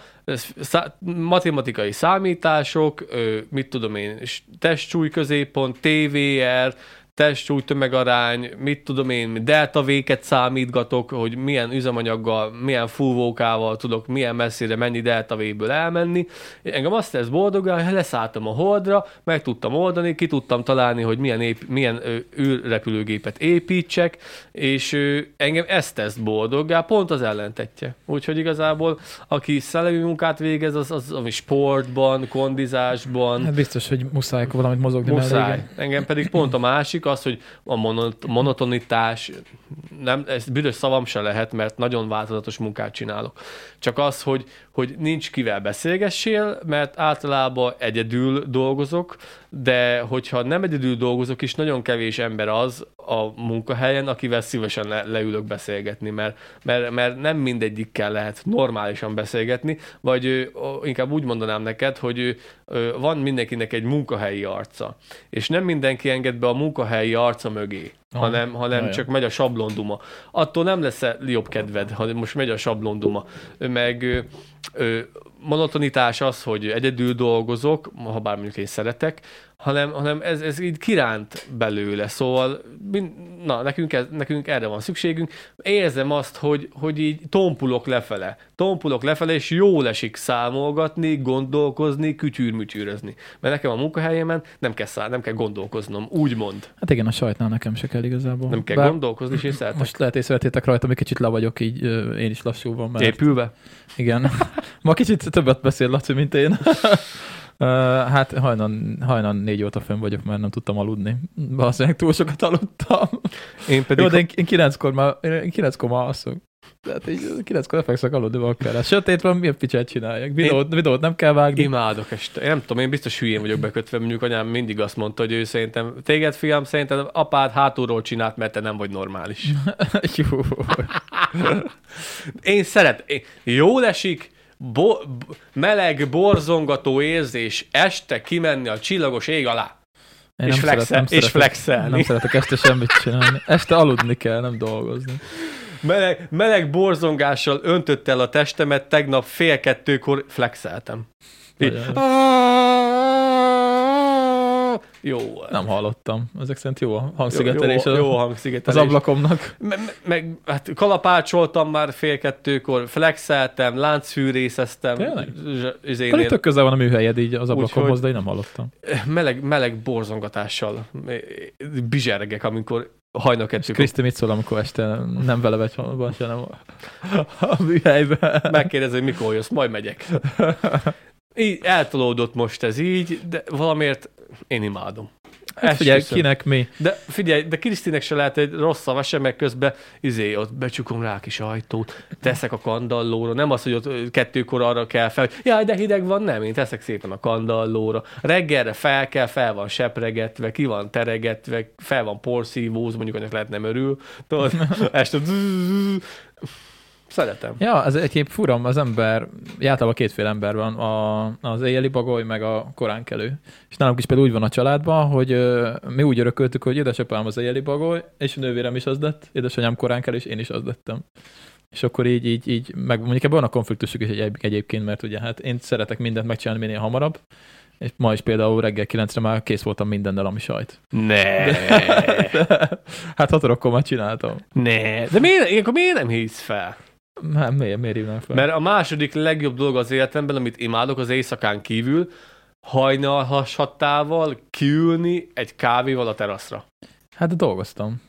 szá- matematikai számítások, mit tudom én, s- testsúly középpont, TVR, test súly tömegarány, mit tudom én, delta véket számítgatok, hogy milyen üzemanyaggal, milyen fúvókával tudok milyen messzire mennyi delta véből elmenni. Engem azt tesz boldogá, hogy leszálltam a holdra, meg tudtam oldani, ki tudtam találni, hogy milyen, ép, milyen űrrepülőgépet építsek, és engem ezt tesz boldoggá, pont az ellentetje. Úgyhogy igazából, aki szellemi munkát végez, az, az ami sportban, kondizásban, Hát biztos, hogy muszáj valamit mozogni Muszáj. Engem pedig pont a másik az, hogy a monot- monotonitás, nem, ez büdös szavam se lehet, mert nagyon változatos munkát csinálok. Csak az, hogy, hogy nincs kivel beszélgessél, mert általában egyedül dolgozok, de hogyha nem egyedül dolgozok is, nagyon kevés ember az a munkahelyen, akivel szívesen le, leülök beszélgetni, mert, mert, mert nem mindegyikkel lehet normálisan beszélgetni, vagy inkább úgy mondanám neked, hogy van mindenkinek egy munkahelyi arca, és nem mindenki enged be a munkahelyi arca mögé, Hanem, hanem Jaj. csak megy a sablonduma. Attól nem lesz jobb kedved, ha most megy a sablonduma. Meg ö, ö, monotonitás az, hogy egyedül dolgozok, ha bár mondjuk én szeretek, hanem, hanem ez, ez így kiránt belőle, szóval na, nekünk, ez, nekünk erre van szükségünk. Érzem azt, hogy, hogy így tompulok lefele. Tompulok lefele, és jól esik számolgatni, gondolkozni, kütyűrmütyűrözni. Mert nekem a munkahelyemen nem kell, szá, nem kell gondolkoznom, úgymond. Hát igen, a sajtnál nekem se kell igazából. Nem kell Bár gondolkozni, és én szeretek. most lehet észrevettétek rajta, hogy kicsit le vagyok, így én is lassú van, mert Épülve? igen. Ma kicsit többet beszél Laci, mint én. Hát hajnan, hajnan négy óta fönn vagyok, mert nem tudtam aludni. Valószínűleg túl sokat aludtam. Én pedig Jó, de én, én kilenckor már, én kilenckor már alszok. Tehát így kilenckor lefekszek aludni van kell. Sötét van, milyen picsát csináljak? Videót, videót nem kell vágni. Imádok este. Én nem tudom, én biztos hülyén vagyok bekötve, mondjuk anyám mindig azt mondta, hogy ő szerintem, téged fiam, szerintem apád hátulról csinált, mert te nem vagy normális. Jó. Én szeret, én, jól esik, bo, meleg, borzongató érzés, este kimenni a csillagos ég alá, Én és, flexel, és szeretek- flexelni. Nem szeretek este semmit csinálni. Este aludni kell, nem dolgozni. Meleg, meleg borzongással öntött el a testemet, tegnap fél kettőkor flexeltem. Így. Jó. Nem hallottam. Ezek szerint jó a jó, hangszigetelés jó, az, jó az hangszigetelés. ablakomnak. Me- me- meg hát kalapácsoltam már fél kettőkor, flexeltem, láncfűrészeztem. Tényleg? z- Pedig izénél- tök közel van a műhelyed így az ablakomhoz, de én nem hallottam. meleg, meleg borzongatással bizsergek, amikor hajnal kettőkor Kriszti mit szól, amikor este nem vele vagy, van, hanem a, a műhelyben? megkérdezi, hogy mikor jössz, majd megyek. Így eltolódott most ez így, de valamiért én imádom. Hát figyelj, Esküszöm. kinek mi? De figyelj, de Krisztinek se lehet egy rossz szava sem, meg közben izé, ott becsukom rá a kis ajtót, teszek a kandallóra, nem az, hogy ott kettőkor arra kell fel, hogy jaj, de hideg van, nem, én teszek szépen a kandallóra. Reggelre fel kell, fel van sepregetve, ki van teregetve, fel van porszívóz, mondjuk annak lehet nem örül. Tudod, este Szeretem. Ja, ez egyéb furam, az ember, általában kétféle ember van, a, az éjjeli bagoly, meg a koránkelő. És nálunk is például úgy van a családban, hogy ö, mi úgy örököltük, hogy édesapám az éjjeli bagoly, és a nővérem is az lett, édesanyám koránkelő, és én is az lettem. És akkor így, így, így, meg mondjuk ebben van a konfliktusuk is egy, egyébként, mert ugye hát én szeretek mindent megcsinálni minél hamarabb, és ma is például reggel 9-re már kész voltam mindennel, ami sajt. Ne, Hát hat már csináltam. ne. De miért, ilyenkor miért nem hisz fel? Nem, miért, miért hívnám fel? Mert a második legjobb dolog az életemben, amit imádok az éjszakán kívül, hajnal hasattával kiülni egy kávéval a teraszra. Hát dolgoztam.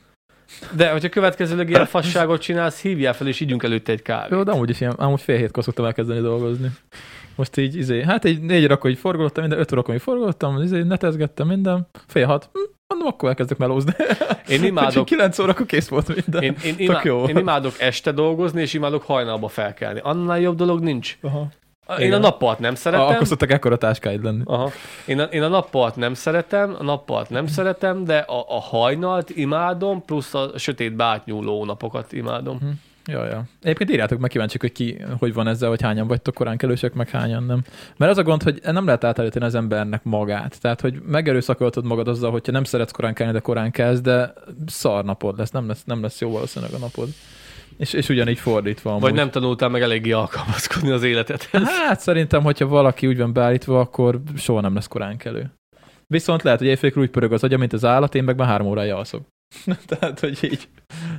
De hogyha következőleg ilyen fasságot csinálsz, hívjál fel, és ígyunk előtte egy kávét. Jó, de amúgy is ilyen, amúgy fél hétkor szoktam elkezdeni dolgozni. Most így, izé, hát egy négy így forgolottam, minden, öt így forgolottam, izé, netezgettem minden, fél hat, hm, mondom, akkor elkezdek melózni. Én imádok, Úgyhogy kilenc órakor kész volt minden. én, én, imá, jó. én imádok este dolgozni, és imádok hajnalba felkelni. Annál jobb dolog nincs. Aha. Én Igen. a nappalt nem Ah, szeretem. akkor szoktak ekkora táskáid lenni. Aha. Én, a, én a nappalt nem szeretem, a nappalt nem szeretem, de a, a hajnalt imádom, plusz a sötét átnyúló napokat imádom. Hm. Ja, ja. Egyébként írjátok meg kíváncsiak, hogy ki, hogy van ezzel, hogy hányan vagytok korán kelősek, meg hányan nem. Mert az a gond, hogy nem lehet átállítani az embernek magát. Tehát, hogy megerőszakoltad magad azzal, hogyha nem szeretsz korán kelni, de korán kezd, de szar napod lesz, nem lesz, nem lesz jó valószínűleg a napod. És, és ugyanígy fordítva. Amúgy. Vagy nem tanultál meg eléggé alkalmazkodni az életedhez. Hát szerintem, hogyha valaki úgy van beállítva, akkor soha nem lesz korán kelő. Viszont lehet, hogy éjfélkor úgy pörög az agya, mint az állat, én meg már három órája alszok. tehát, hogy így,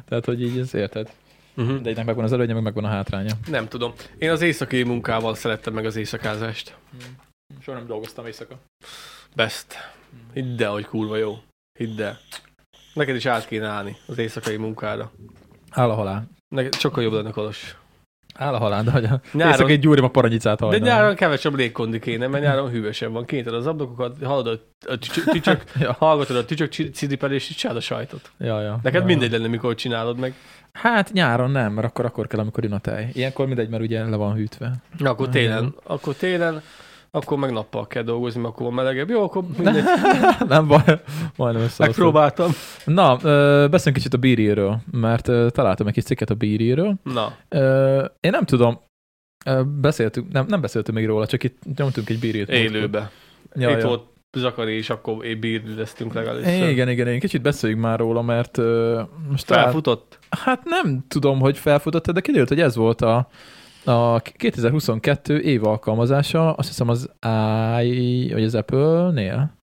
tehát, hogy így ez érted. Uh-huh. De egynek megvan az előnye, meg megvan a hátránya. Nem tudom. Én az éjszakai munkával szerettem meg az éjszakázást. Soha nem dolgoztam éjszaka. Best. Hidd el, hogy kurva jó. Hidd el. Neked is át kéne állni az éjszakai munkára. Áll a halál. Neked sokkal jobb lenne Kolos. Áll a halál, de hogy a Nyáron, éjszaka egy gyúrim a paranyicát de hajnal. nyáron kevesebb légkondi kéne, mert nyáron hűvösebb van. Kinyited az ablakokat, hallod a a tücsök, Ja. hallgatod a tücsök ciripelést, és csinálod a sajtot. Ja, ja. Neked ja, mindegy lenne, mikor csinálod meg. Hát nyáron nem, mert akkor, akkor kell, amikor jön a tej. Ilyenkor mindegy, mert ugye le van hűtve. Na, akkor télen, akkor télen, akkor meg nappal kell dolgozni, mert akkor van melegebb. Jó, akkor mindegy. nem baj, majdnem összehoztam. Megpróbáltam. Na, beszéljünk kicsit a bíriről, mert találtam egy kis cikket a bíriről. Na, én nem tudom, beszéltünk, nem, nem beszéltünk még róla, csak itt nyomtunk egy bíriót. élőbe. Ja, Itt ja. volt Zakari, és akkor épp bírdüzeztünk legalább. Igen, igen, igen, kicsit beszéljünk már róla, mert ö, most talán, Felfutott? hát nem tudom, hogy felfutott de kiderült, hogy ez volt a, a 2022 év alkalmazása, azt hiszem az i, vagy az Apple-nél.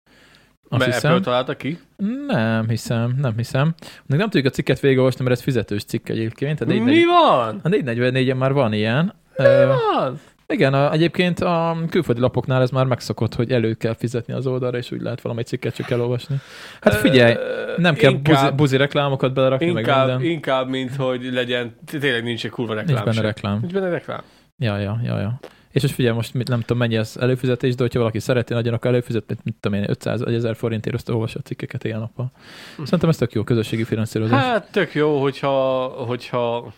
Azt Mert hiszem. Apple találta ki? Nem hiszem, nem hiszem. Még nem tudjuk a cikket végigolvasni, mert ez fizetős cikk egyébként. A Mi 444 van? a 444-en már van ilyen. Mi Ö, van? Igen, a, egyébként a külföldi lapoknál ez már megszokott, hogy elő kell fizetni az oldalra, és úgy lehet valami cikket csak elolvasni. Hát figyelj, nem kell inkább, buzi, buzi reklámokat belerakni, meg inkább, minden. inkább, mint hogy legyen, tényleg nincs egy kurva reklám Nincs benne sem. reklám. Nincs benne reklám. Ja, ja, ja, ja. És most figyelj, most mit, nem tudom mennyi az előfizetés, de hogyha valaki szereti nagyon, akkor előfizetni, mit tudom én, 500 vagy 1000 forintért azt olvassa a cikkeket ilyen nappal. Szerintem ez tök jó közösségi finanszírozás. Hát tök jó, hogyha, hogyha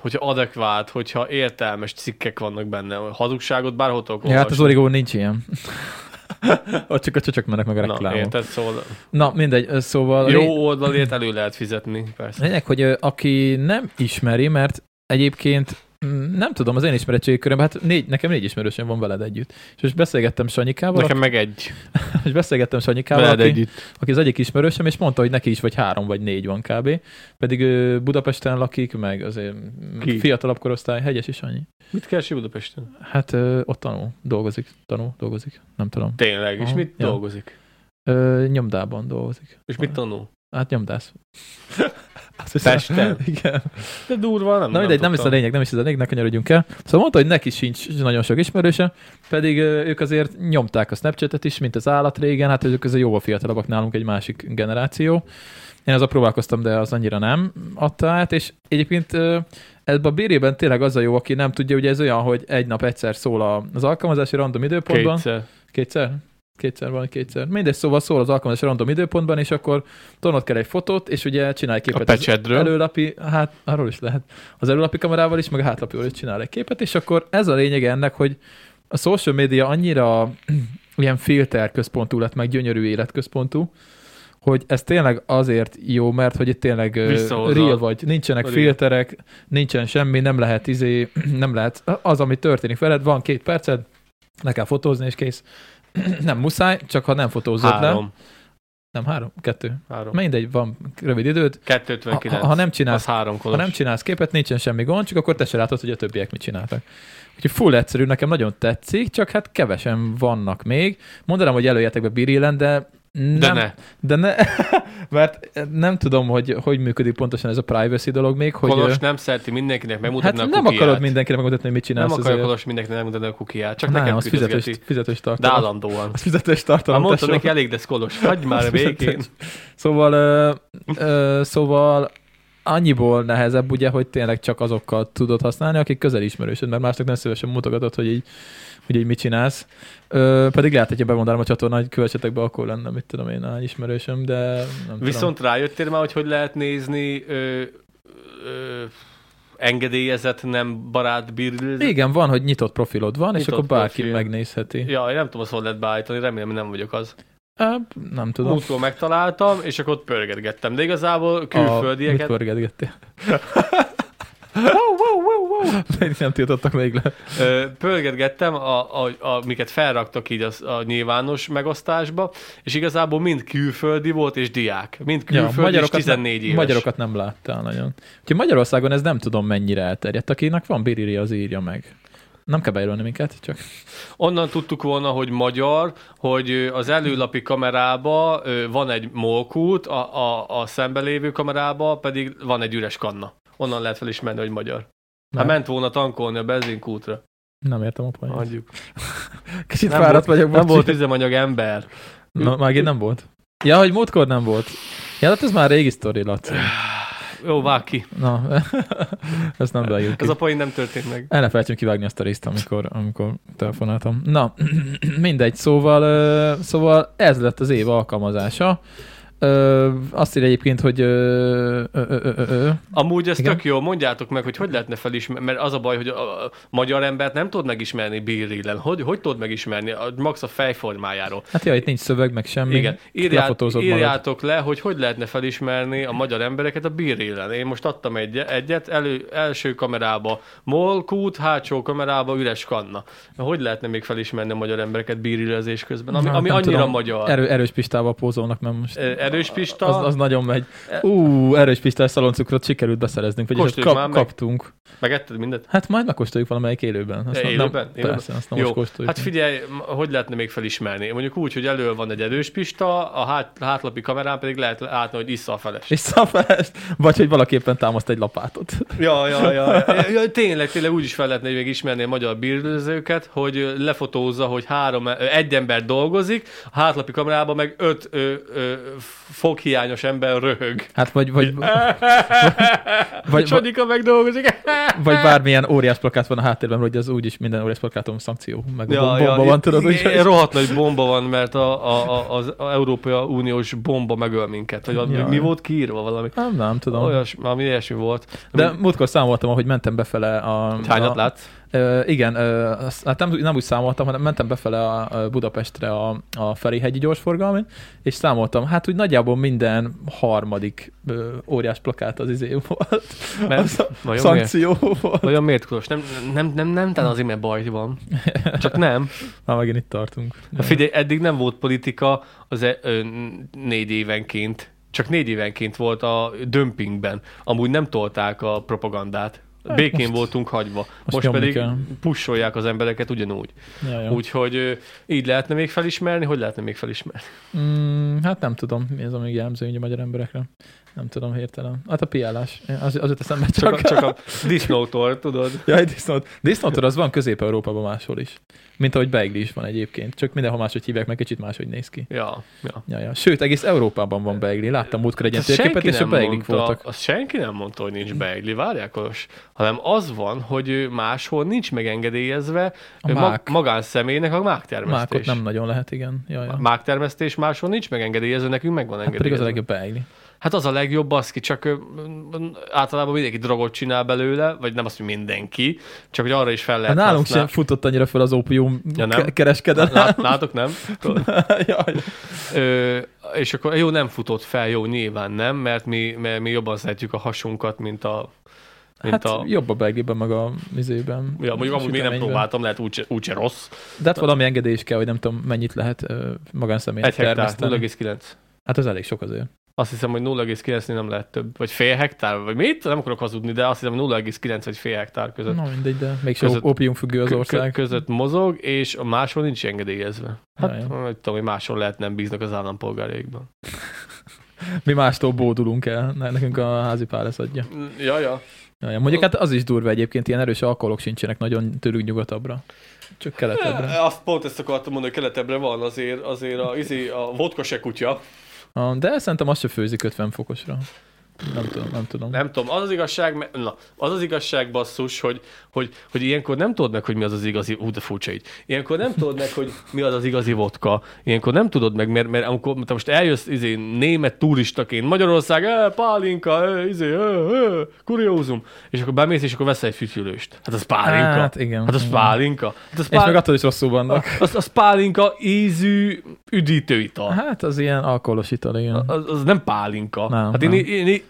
hogyha adekvát, hogyha értelmes cikkek vannak benne, hazugságot bárhol tudok ja, hát az origó nincs ilyen. Ott csak a csöcsök mennek meg a Na, reklámok. érted, szóval Na, mindegy, szóval... jó oldalért elő lehet fizetni, persze. Lényeg, hogy aki nem ismeri, mert egyébként nem tudom, az én ismeretségi körömben, hát négy, nekem négy ismerősöm van veled együtt. És most beszélgettem Sanyikával, Nekem meg egy. és beszélgettem Sanyikával, Veled aki, együtt. aki az egyik ismerősöm, és mondta, hogy neki is vagy három vagy négy van kb. Pedig ő Budapesten lakik, meg azért Ki? fiatalabb korosztály, hegyes is annyi. Mit keresi Budapesten? Hát ö, ott tanul, dolgozik, tanul, dolgozik, nem tudom. Tényleg, és Aha, mit ja. dolgozik? Ö, nyomdában dolgozik. És mit tanul? Hát nyomdász. Pesten? Igen. De durva, nem Na mindegy, nem is a lényeg, nem is ez a lényeg, ne kanyarodjunk el. Szóval mondta, hogy neki sincs nagyon sok ismerőse, pedig ők azért nyomták a Snapchatet is, mint az állat régen, hát ők azért jóval fiatalabbak nálunk egy másik generáció. Én azzal próbálkoztam, de az annyira nem adta át, és egyébként ebben a bérében tényleg az a jó, aki nem tudja, ugye ez olyan, hogy egy nap egyszer szól az alkalmazási random időpontban. Kétszer. Kétszer? Kétszer van, kétszer. Mindegy, szóval szól az alkalmazás random időpontban, és akkor tolnod kell egy fotót, és ugye csinálj egy A képet. az pecsedről. Előlapi, hát arról is lehet. Az előlapi kamerával is, meg a hátlapiról is csinál egy képet, és akkor ez a lényege ennek, hogy a social media annyira ilyen filter központú lett, meg gyönyörű életközpontú, hogy ez tényleg azért jó, mert hogy itt tényleg Visszahozza real vagy, nincsenek a real. filterek, nincsen semmi, nem lehet izé, nem lehet, az, ami történik veled, van két perced, le kell fotózni, és kész. nem muszáj, csak ha nem fotózod le. Nem, három, kettő. Három. Mindegy, van rövid időd. Ha, 259. ha, ha nem csinálsz három ha kolos. nem csinálsz képet, nincsen semmi gond, csak akkor te se látod, hogy a többiek mit csináltak. Úgyhogy full egyszerű, nekem nagyon tetszik, csak hát kevesen vannak még. Mondanám, hogy előjetek be Birilen, de nem, De ne. de ne, mert nem tudom, hogy hogy működik pontosan ez a privacy dolog még, hogy Kolos nem szereti mindenkinek hát megmutatni a nem akarod mindenkinek megmutatni, hogy mit Nem csinálsz. akarja azért. Kolos mindenkinek megmutatni a kukiát, csak Nem, nekem az fizetős, fizetős De tartalom. állandóan. Az fizetős tartalom. mondtam tesó. neki, elég lesz Kolos, hagyj már fizetős. Szóval, ö, ö, szóval annyiból nehezebb, ugye, hogy tényleg csak azokkal tudod használni, akik közel ismerősöd, mert másnak nem szívesen mutogatod, hogy így, hogy így mit csinálsz. Ö, pedig lehet, hogyha bemondanám a csatornát, hogy kövessetek be, akkor lenne, mit tudom én, hány ismerősöm, de nem tudom. Viszont rájöttél már, hogy hogy lehet nézni ö, ö, engedélyezett, nem barát birlőt? Igen, van, hogy nyitott profilod van, és Nyitott akkor bárki profil. megnézheti. Ja, én nem tudom, azt hol lehet beállítani, remélem, hogy nem vagyok az. Á, nem tudom. Múltkor megtaláltam, és akkor ott pörgetgettem. De igazából A, mit külföldieket... pörgetgettél? wow, wow, wow, wow. Még nem tiltottak még le. Ö, pörgetgettem, a, a, a, amiket felraktak így a, a nyilvános megosztásba, és igazából mind külföldi volt, és diák. Mind külföldi, és 14 nem, éves. Magyarokat nem láttál nagyon. Úgyhogy Magyarországon ez nem tudom mennyire elterjedt. Akinek van Biriri, az írja meg. Nem kell bejelölni minket, csak Onnan tudtuk volna, hogy magyar, hogy az előlapi kamerába van egy molkút, a, a, a szembe lévő kamerába pedig van egy üres kanna. Onnan lehet felismerni, hogy magyar. Hát Nem. ment volna tankolni a benzinkútra. nem értem a poént. Adjuk. Kicsit Nem fáradt volt, vagyok, nem volt üzemanyag ember. Na, megint nem volt. Ja, hogy múltkor nem volt. Ja, hát ez már régi sztori, Laci. Jó, vág ki. Na, ezt nem ki. Ez a poén nem történt meg. El ne felejtsem kivágni azt a részt, amikor, amikor telefonáltam. Na, mindegy, szóval, szóval ez lett az év alkalmazása. Ö, azt írja egyébként, hogy ö, ö, ö, ö, ö, Amúgy ez Igen. tök jó, mondjátok meg, hogy hogy lehetne felismerni, mert az a baj, hogy a, a magyar embert nem tudod megismerni bírrillen. Hogy, hogy tudod megismerni? A, max a fejformájáról. hát ja, itt nincs szöveg, meg semmi. Igen. Írját, magad. írjátok le, hogy hogy lehetne felismerni a magyar embereket a bírrillen. Én most adtam egy, egyet, elő, első kamerába molkút, hátsó kamerába üres kanna. Hogy lehetne még felismerni a magyar embereket bírillezés közben? Ami, ami annyira tudom. magyar. Erő, erős pistával pózolnak, mert most Ö, Erős Pista. az, az nagyon megy. Ú, erős pistás szaloncukrot sikerült beszereznünk, vagyis kap, meg. kaptunk. Megetted mindent? Hát majd megkóstoljuk valamelyik élőben. Azt Élőben? Nem, Élőben? persze, azt nem Jó, most kóstoljuk. hát figyelj, hogy lehetne még felismerni? Mondjuk úgy, hogy elő van egy erős pista, a hát, hátlapi kamerán pedig lehet látni, hogy issza a feles. Visszafelest, vagy hogy valaképpen támaszt egy lapátot. Ja, ja, ja, ja, ja. Tényleg, tényleg úgy is fel lehetne még ismerni a magyar bírőzőket, hogy lefotózza, hogy három, egy ember dolgozik, a hátlapi kamerában meg öt ö, ö, foghiányos ember röhög. Hát vagy, vagy, Vagy, Sanyika meg dolgozik. vagy bármilyen óriás plakát van a háttérben, hogy az úgyis minden óriás plakáton szankció, meg ja, bomba van, itt- tudod, hogy rohadt nagy bomba van, mert a, a, a, az Európai Uniós bomba megöl minket. Vagy Jaj. mi volt kiírva valami? nem, nem tudom. Olyas, valami ilyesmi volt. De múltkor számoltam, ahogy mentem befele a... Hányat a, látsz? Ö, igen, ö, azt- hát nem, nem úgy számoltam, hanem mentem befele a, a Budapestre a, a Ferihegyi gyorsforgalmin, és számoltam, hát úgy nagyjából minden harmadik ö, óriás plakát az izé volt. Nem? Az a Vajon miért? szankció volt. Vajon miért Kolos? Nem, nem, nem, nem talán azért, mert baj van. Csak nem. Már megint itt tartunk. Hát figyelj, eddig nem volt politika az e, ö, négy évenként. Csak négy évenként volt a dömpingben. Amúgy nem tolták a propagandát. Békén most- voltunk hagyva. Most, most pedig kell. pusolják az embereket ugyanúgy. Ja, ja. Úgyhogy így lehetne még felismerni, hogy lehetne még felismerni? Mm, hát nem tudom, mi az, ami jellemző így a magyar emberekre. Nem tudom hirtelen. Hát a piálás. Az, az jut eszembe Csak, csak. a, csak a disznótól, tudod? Jaj, disznót. Disznótor az van Közép-Európában máshol is. Mint ahogy beigli is van egyébként. Csak mindenhol máshogy hívják, meg kicsit máshogy néz ki. Ja, ja. Ja, ja. Sőt, egész Európában van beigli. Láttam múltkor egy ilyen Azt térképet, és a beiglik voltak. azt senki nem mondta, hogy nincs beigli, várják. Hanem az van, hogy máshol nincs megengedélyezve A mák. magánszemélynek a mágtermesztés. Mákot nem nagyon lehet, igen. Ja, ja. A mágtermesztés máshol nincs megengedélyezve, nekünk meg van Hát pedig az a engedélyezve. legjobb beigli. Hát az a legjobb, baszki, csak ö, ö, általában mindenki drogot csinál belőle, vagy nem azt, hogy mindenki, csak hogy arra is fel Hát lehet nálunk sem használni. futott annyira fel az ópium Ja, nem? ke- kereskedelem. Lát, látok, nem? Jaj. Ö, és akkor jó, nem futott fel, jó, nyilván nem, mert mi, mert mi jobban szeretjük a hasunkat, mint a... Mint Hát a jobb a beigliben, meg a vizében. ja, mondjuk amúgy még nem próbáltam, lehet úgyse, úgyse rossz. De hát valami engedély is kell, hogy nem tudom, mennyit lehet magánszemélynek Egy hektár, termeszteni. 0,9. Hát az elég sok azért. Azt hiszem, hogy 0,9 nem lehet több. Vagy fél hektár, vagy mit? Nem akarok hazudni, de azt hiszem, hogy 0,9 vagy fél hektár között. Na mindegy, de mégis Között- ópium függő az ország. között mozog, és a máshol nincs engedélyezve. Hát, Ja, ja. nem tudom, hogy máshol lehet nem bíznak az állampolgáraikban. Mi mástól bódulunk el, ne- nekünk a házi pár ezt adja. Ja, ja. Ja, ja. Mondjuk hát az is durva egyébként, ilyen erős alkoholok sincsenek nagyon tőlük nyugatabbra. Csak keletebbre. Azt pont ezt akartam mondani, hogy keletebbre van azért, azért a, izé, a vodka se kutya. De szerintem azt se főzik 50 fokosra. Nem tudom, nem tudom. Nem tudom, az az igazság, na, az az igazság basszus, hogy, hogy, hogy ilyenkor nem tudod meg, hogy mi az az igazi, ú, de furcsa így. Ilyenkor nem tudod meg, hogy mi az az igazi vodka. Ilyenkor nem tudod meg, mert, mert amikor te most eljössz izé, német turistaként, Magyarország, eh, pálinka, eh, izé, eh, eh, kuriózum, és akkor bemész, és akkor veszel egy fütyülőst. Hát az pálinka. Hát igen. Hát az igen. pálinka. Hát az, És meg pál... attól is rosszul vannak. az, az pálinka ízű üdítőital. Hát az ilyen alkoholos ital, igen. Az, az nem pálinka. Nem, hát nem. én, én, én,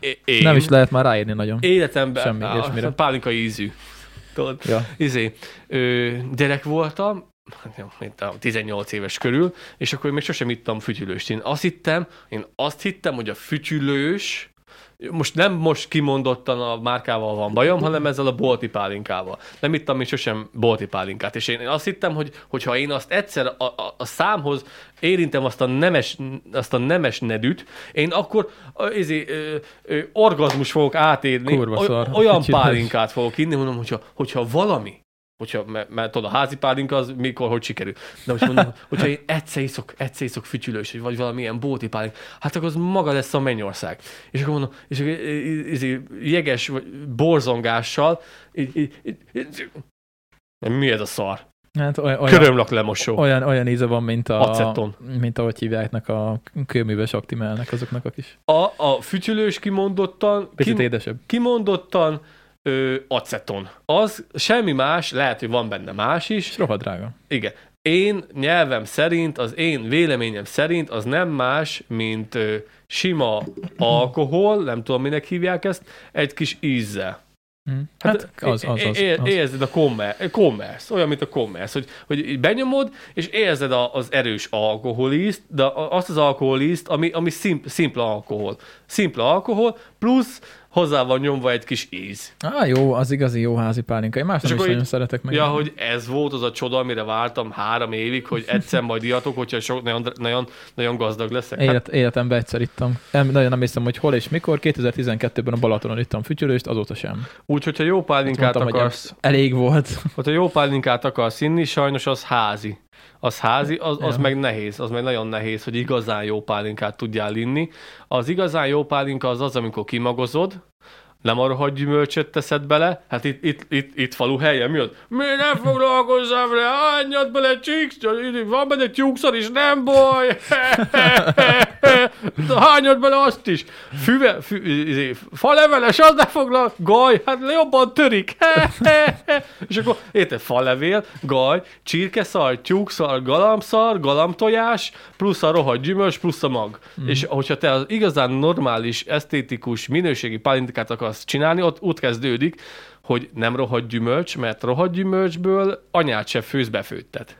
Nem is lehet már ráírni nagyon. Életemben Semmi á, ilyesmire. pálinka ízű. Tudod? Ja. Izé, ö, gyerek voltam, hát mint a 18 éves körül, és akkor még sosem ittam fütyülőst. Én azt hittem, én azt hittem, hogy a fütyülős most nem most kimondottan a márkával van bajom, hanem ezzel a bolti pálinkával. Nem ittam még sosem bolti pálinkát, és én azt hittem, hogy hogyha én azt egyszer a, a, a számhoz érintem azt a nemes, azt a nemes nedűt, én akkor ezé, ö, ö, orgazmus fogok átérni, Kurva oly- olyan pálinkát fogok inni, mondom, hogyha, hogyha valami, hogyha, mert, mert tudod, a házi pálinka az mikor, hogy sikerül. De most mondom, hogyha én egyszer iszok, egyszer iszok fütyülős, vagy valamilyen bóti pálink, hát akkor az maga lesz a mennyország. És akkor mondom, és akkor jeges borzongással, így, így, így, így, mi ez a szar? Hát olyan, Körömlak lemosó. olyan, olyan íze van, mint a... Aceton. Mint ahogy hívják a kőműves aktimelnek azoknak a kis. A, a fütyülős kimondottan, Picit kim, édesebb. kimondottan ö, aceton. Az semmi más, lehet, hogy van benne más is, És rohadt drága. Igen. Én nyelvem szerint, az én véleményem szerint az nem más, mint ö, sima alkohol, nem tudom, minek hívják ezt, egy kis ízzel. Hm. Hát, az, az, az. é- az. Érzed a commerce, commerce, olyan, mint a commerce, hogy, hogy benyomod, és érzed a, az erős alkoholízt, de azt az alkoholízt, ami, ami szimp, szimpla alkohol. Szimpla alkohol, plusz hozzá van nyomva egy kis íz. Á, jó, az igazi jó házi pálinka. Én más nem is nagyon szeretek meg. Ja, hogy ez volt az a csoda, amire vártam három évig, hogy egyszer majd iatok, hogyha sok, nagyon, nagyon, nagyon gazdag leszek. Hát, Élet, életemben egyszer ittam. Nem, nagyon nem hiszem, hogy hol és mikor. 2012-ben a Balatonon ittam fütyülőst, azóta sem. úgy, hogyha jó pálinkát Mondtam, hogy akarsz, Elég volt. hogyha jó pálinkát akarsz inni, sajnos az házi. Az házi, az, az Ja. meg nehéz, az meg nagyon nehéz, hogy igazán jó pálinkát tudjál inni. Az igazán jó pálinka az az, amikor kimagozod, nem a rohadt gyümölcsöt teszed bele, hát itt, itt, itt, itt falu helyen, mi az? Mi nem foglalkozzam vele, hányad bele csíks, van benne tyúkszor is, nem baj. hányad bele azt is. Füve, fü, izé, faleveles, az ne foglal, gaj, hát jobban törik. És akkor érted, falevél, gaj, csirkeszar, tyúkszar, galamszar, galamtojás, plusz a rohadt gyümölcs, plusz a mag. Mm. És hogyha te az igazán normális, esztétikus, minőségi pálintikát akarsz csinálni, ott úgy kezdődik, hogy nem rohadt gyümölcs, mert rohadt gyümölcsből anyát se főz befőttet.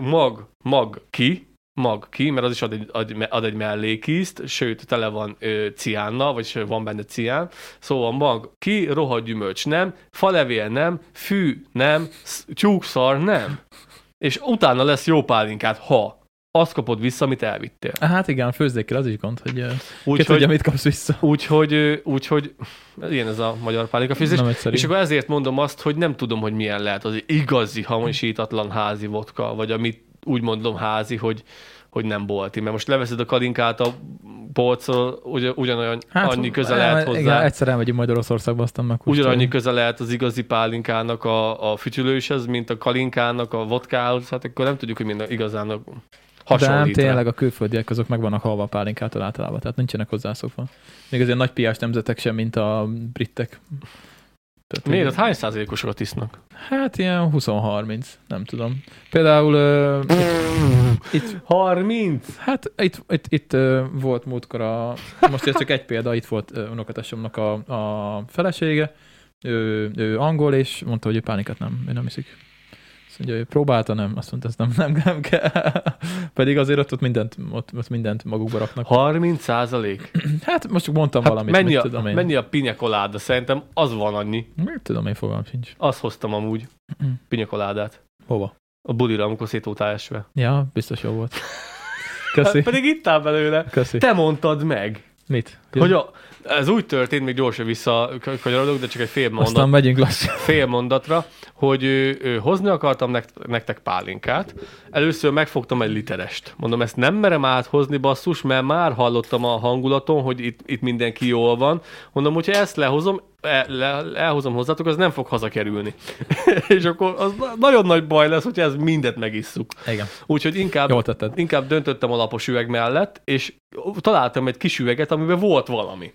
Mag, mag ki, mag ki, mert az is ad egy, ad, ad egy mellékízt, sőt, tele van ö, ciánnal, vagy van benne cián. Szóval mag ki, rohadt gyümölcs nem, falevél nem, fű nem, sz- tyúkszar nem. És utána lesz jó pálinkát, ha azt kapod vissza, amit elvittél. Hát igen, főzdékkel az is gond, hogy uh, ki Úgyhogy tudja, mit kapsz vissza. Úgyhogy, úgyhogy ilyen ez a magyar pálinka főzés. És akkor ezért mondom azt, hogy nem tudom, hogy milyen lehet az igazi hamisítatlan házi vodka, vagy amit úgy mondom házi, hogy, hogy nem bolti. Mert most leveszed a kalinkát a polcról, ugy, ugyanolyan hát, annyi köze lehet hozzá. Igen, egyszer elmegyünk majd Oroszországba, aztán meg Ugyanannyi köze lehet az igazi pálinkának a, a fütyülőshez, mint a kalinkának a vodkához, hát akkor nem tudjuk, hogy minden igazán a De rá. tényleg a külföldiek azok meg vannak halva a pálinkától általában, tehát nincsenek hozzászokva. Még azért nagy piás nemzetek sem, mint a britek. Tehát Miért? Hát hány százalékosokat isznak? Hát ilyen 20-30, nem tudom. Például uh, itt, 30? hát itt, itt, itt uh, volt múltkor a, most ez csak egy példa, itt volt uh, unokatesomnak a, a felesége, ő, ő angol, és mondta, hogy ő pánikat nem, ő nem iszik. Azt mondja, hogy próbálta, nem, azt mondta, ez nem, nem, nem kell. Pedig azért ott, ott, mindent, ott, ott mindent magukba raknak. 30 százalék? Hát most csak mondtam Hát valamit, mennyi, a, tudom én. mennyi a pinyakoláda? Szerintem az van annyi. Mit tudom én, fogalmam sincs. Azt hoztam amúgy, Mm. pinyakoládát. Hova? A bulira, amikor szétoltál esve. Ja, biztos jó volt. Köszi. Hát pedig ittál belőle. Köszi. Te mondtad meg, Mit? hogy a, ez úgy történt, még gyorsan visszakanyarodok, de csak egy fél mondat. Aztán megyünk lassan. fél mondatra, hogy ő, ő, hozni akartam nekt- nektek pálinkát. Először megfogtam egy literest. Mondom, ezt nem merem áthozni, basszus, mert már hallottam a hangulaton, hogy itt, itt mindenki jól van. Mondom, hogyha ezt lehozom, el, elhozom hozzátok, az nem fog hazakerülni. És akkor az na- nagyon nagy baj lesz, hogyha ez mindet megisszuk. Igen. Úgyhogy inkább, Jól tetted. inkább döntöttem a lapos üveg mellett, és találtam egy kis üveget, amiben volt valami.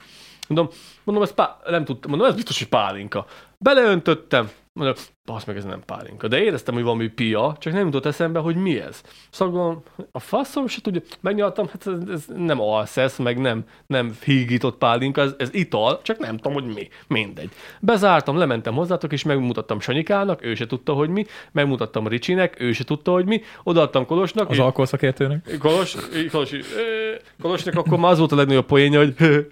Mondom, mondom, ez pá- nem tudtam, mondom, ez biztos, hogy pálinka. Beleöntöttem, mondom, basz meg, ez nem pálinka. De éreztem, hogy valami pia, csak nem jutott eszembe, hogy mi ez. Szóval a faszom se tudja, megnyaltam, hát ez, ez nem alszesz, meg nem, nem hígított pálinka, ez, ez ital, csak nem tudom, hogy mi. Mindegy. Bezártam, lementem hozzátok, és megmutattam Sanyikának, ő se tudta, hogy mi, megmutattam Ricsinek, ő se tudta, hogy mi, odaadtam Kolosnak, Az alkoholszakértőnek. Kolos, Kolos, Kolosnak akkor már az volt a legnagyobb poénja, hogy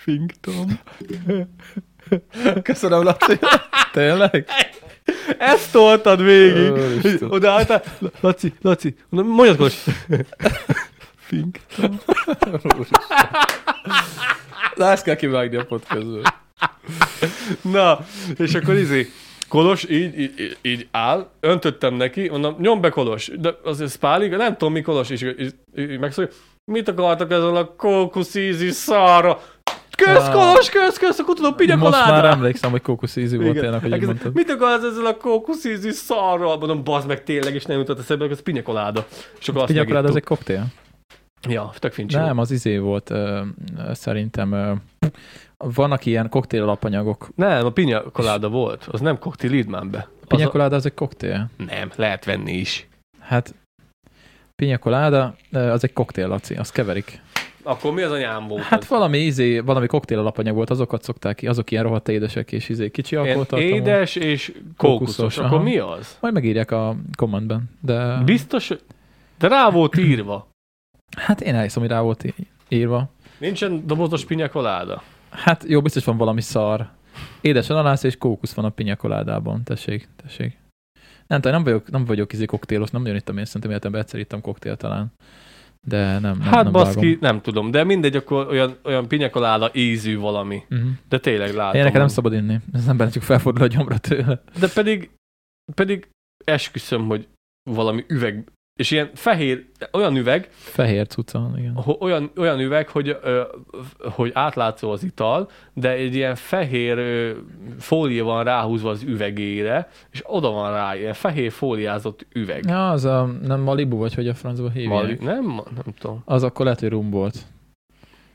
Finktom. Köszönöm, Laci. Tényleg? Ezt toltad végig. Úristen. Oda álltál. Laci, Laci, mondjad. Finktom. Na, ezt kell kivágni a podcastből. Na, és akkor izé, Kolos így, így, így- áll, öntöttem neki, mondom, nyom be Kolos, de az ez pálig, nem tudom mi Kolos, és így, így megszólja, mit akartak ezzel a kókuszízi szarra? Kösz. Kolos, kösz, kösz, akkor tudom, Most már emlékszem, hogy kókusz ízű volt tényleg, hogy így Elkezdte, mondtad. Mit akarsz ezzel a kókuszízi szarral? Mondom, bazd meg tényleg, és nem jutott eszembe, ez pinyakoláda. És akkor Pinyakoláda az egy koktél? Ja, tök fincsi. Nem, az izé volt, ö, szerintem ö, vannak ilyen koktél alapanyagok. Nem, a pinyakoláda volt. Az nem koktél, idd már be. A... Pinyakoláda az egy koktél. Nem, lehet venni is. Hát pinyakoláda az egy koktél, Laci, azt keverik. Akkor mi az anyám volt? Hát az? valami izé, valami koktél alapanyag volt, azokat szokták ki, azok ilyen rohadt édesek és izé kicsi alkoholtartalmú. édes és kókuszos. Kókuszos, Akkor mi az? Majd megírják a kommentben, de Biztos, de rá volt írva. hát én elhiszem, hogy rá volt írva. Nincsen dobozos pinyakoláda. Hát jó, biztos van valami szar. Édes ananász és kókusz van a pinyakoládában. Tessék, tessék. Nem nem vagyok, nem vagyok izé koktélos, nem nagyon ittam én, szerintem életemben egyszer ittam koktél talán. De nem, Hát nem baszki, vágom. nem tudom, de mindegy, akkor olyan, olyan pinyakoláda ízű valami. Uh-huh. De tényleg látom. Én nekem nem szabad inni. Ez nem csak felfordul a gyomra tőle. De pedig, pedig esküszöm, hogy valami üveg, és ilyen fehér, olyan üveg, Fehér cucca, igen. olyan, olyan üveg, hogy, hogy átlátszó az ital, de egy ilyen fehér fólia van ráhúzva az üvegére, és oda van rá, ilyen fehér fóliázott üveg. Ja, az a, nem Malibu, vagy hogy a francba hívják. Mali, nem, nem tudom. Az akkor lehet, hogy rum volt.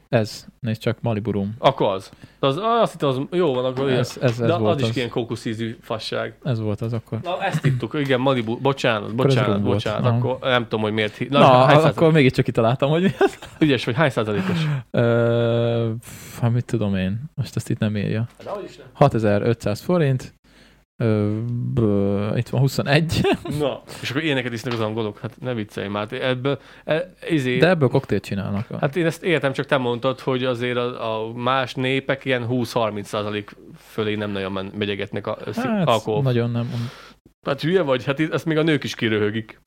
Ez, nézd csak, Malibu rum. Akkor az. De az azt hittem, az jó van, akkor Ez, ez, ez de volt az is az. ilyen kókuszízű fasság. Ez volt az akkor. Na, ezt ittuk, igen, Malibu, bocsánat, bocsánat, volt. bocsánat, Aha. akkor nem tudom, hogy miért. Na, Na, hány akkor mégiscsak kitaláltam, hogy mi az. Ügyes vagy, hány százalékos? Ö, hát mit tudom én, most ezt itt nem írja. De hogy is nem. 6500 forint, Ö, itt van 21, Na, és akkor ilyeneket isznak az angolok, hát ne viccelj már, ebből, e, izé, de ebből koktélt csinálnak. Hát én ezt értem, csak te mondtad, hogy azért a, a más népek ilyen 20-30 százalék fölé nem nagyon megyegetnek a hát, alkohol. nagyon nem. Hát hülye vagy, hát ezt még a nők is kiröhögik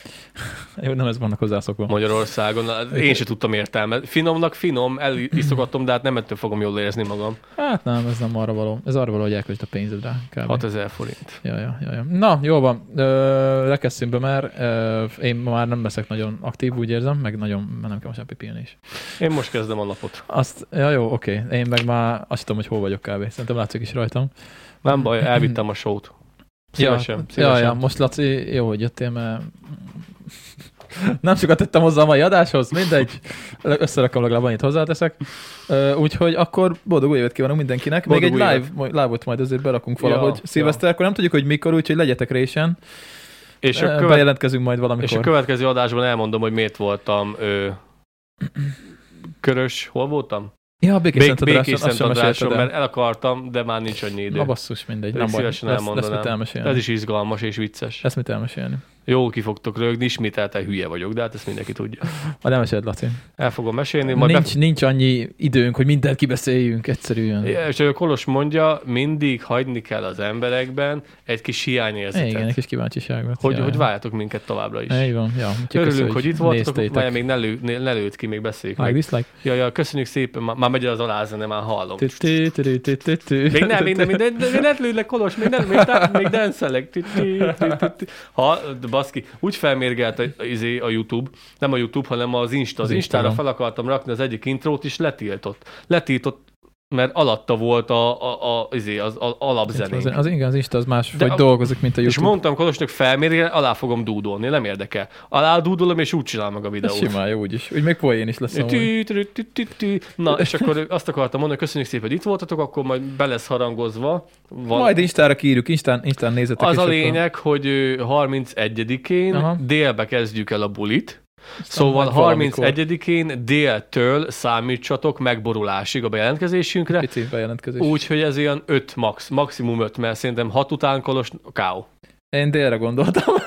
Jó, nem ez vannak hozzászokva. Magyarországon. Hát Én se tudtam értelmet. Finomnak finom, eliszogatom, de hát nem ettől fogom jól érezni magam. Hát nem, ez nem arra való. Ez arra való, hogy elköltsd a pénzed rá. Kb. 6000 forint. Ja, ja, ja, ja. Na, jó van. Ö, lekezdszünk be már. Ö, én már nem leszek nagyon aktív, úgy érzem, meg nagyon nem kell most már pipilni is. Én most kezdem a napot. Azt, ja jó, oké. Én meg már azt tudom, hogy hol vagyok kb. Szerintem látszik is rajtam. Nem baj, elvittem a sót. Szívesen, ja, szívesen. Ja, ja, most Laci, jó, hogy jöttél, mert nem sokat tettem hozzá a mai adáshoz, mindegy. Összerakom legalább annyit hozzáteszek. Úgyhogy akkor boldog új évet kívánok mindenkinek. Boldog Még egy live, live-ot majd azért berakunk valahogy. Ja, Szilveszterkor nem tudjuk, hogy mikor, úgyhogy legyetek résen. És a, követ, Bejelentkezünk majd valamikor. és a következő adásban elmondom, hogy miért voltam ö, körös, hol voltam? Ja, Békés Bék, békés azt sem Szent Andráson, mesélted el. mert el akartam, de már nincs annyi idő. Na basszus, mindegy. Pedig Nem baj. szívesen Lesz, lesz elmondanám. mit elmesélni. Ez is izgalmas és vicces. Lesz mit elmesélni. Jó ki fogtok rögni, ismételten hülye vagyok, de hát ezt mindenki tudja. Majd elmeséled, Laci. El fogom mesélni, majd Nincs, nincs annyi időnk, hogy mindent kibeszéljünk egyszerűen. be... És a Kolos mondja, mindig hagyni kell az emberekben egy kis hiányérzetet. Igen, egy kis kíváncsiságot. hogy, ja, hogy ja. várjátok minket továbbra is. Így van, ja. Örülünk, köszönjük, hogy itt voltatok, várjál, még ne, lő, ne, lőtt ki, még beszéljük Like, dislike. Ja, ja, köszönjük szépen, már, megy az alázene, már hallom. Még nem, még nem, még nem, lőlek, Kolos, még nem, még, denszelek. Ha, baszki, úgy felmérgelt a, izé, a YouTube, nem a YouTube, hanem az Insta. Az, Instára fel akartam rakni az egyik intrót, és letiltott. Letiltott, mert alatta volt a, a, a, izé, az, az Az, alapzenénk. az, igen, az Insta az más, De hogy a- dolgozik, mint a És YouTube. mondtam Kolosnak, felmérgel, alá fogom dúdolni, nem érdekel. Alá dúdolom, és úgy csinál meg a videót. simán jó úgyis. Úgy még poén is lesz. Na, és akkor azt akartam mondani, köszönjük szépen, hogy itt voltatok, akkor majd be lesz harangozva. Van, Majd Instára kiírjuk, Instán, Instán nézzetek. az és a akkor- lényeg, hogy ö, 31-én Aha. délbe kezdjük el a bulit, Szóval majd valamikor 31-én déltől számítsatok megborulásig a bejelentkezésünkre, Pici bejelentkezés. úgyhogy ez ilyen 5 max, maximum 5, mert szerintem 6 után kolos káó. Én délre gondoltam.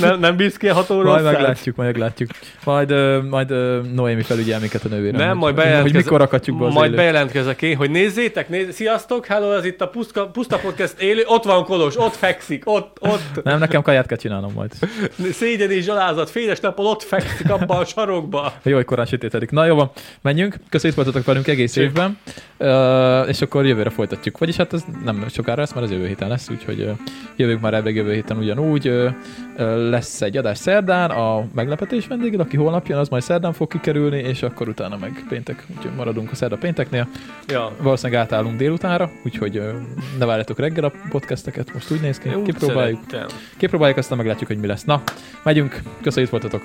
Nem, nem bízsz ki a hat óra Majd meglátjuk, majd meglátjuk. Majd, ö, majd ö, Noémi felügyel minket a nővérem. Nem, majd hogy, bejelentkezek. hogy mikor akadjuk be az Majd élőt. bejelentkezek én, hogy nézzétek, nézzétek, sziasztok, hello, ez itt a Puszta, Puszta Podcast élő, ott van Kolos, ott fekszik, ott, ott, Nem, nekem kaját kell csinálnom majd. szégyen és zsalázat, féles napon ott fekszik abban a sarokba. Jó, hogy korán sötétedik. Na jó van, menjünk. Köszönjük, hogy voltatok velünk egész Cső. évben. Uh, és akkor jövőre folytatjuk. Vagyis hát ez nem sokára lesz, mert az jövő héten lesz, úgyhogy uh, jövünk már ebben jövő héten ugyanúgy. Uh, uh, lesz egy adás szerdán, a meglepetés vendéged, aki holnap jön, az majd szerdán fog kikerülni, és akkor utána meg péntek, úgyhogy maradunk a szerda pénteknél. Ja, Valószínűleg átállunk délutánra, úgyhogy ne várjatok reggel a podcasteket, most úgy néz ki, úgy kipróbáljuk. szerettem. Kipróbáljuk, aztán meglátjuk, hogy mi lesz. Na, megyünk. Köszönjük, itt voltatok.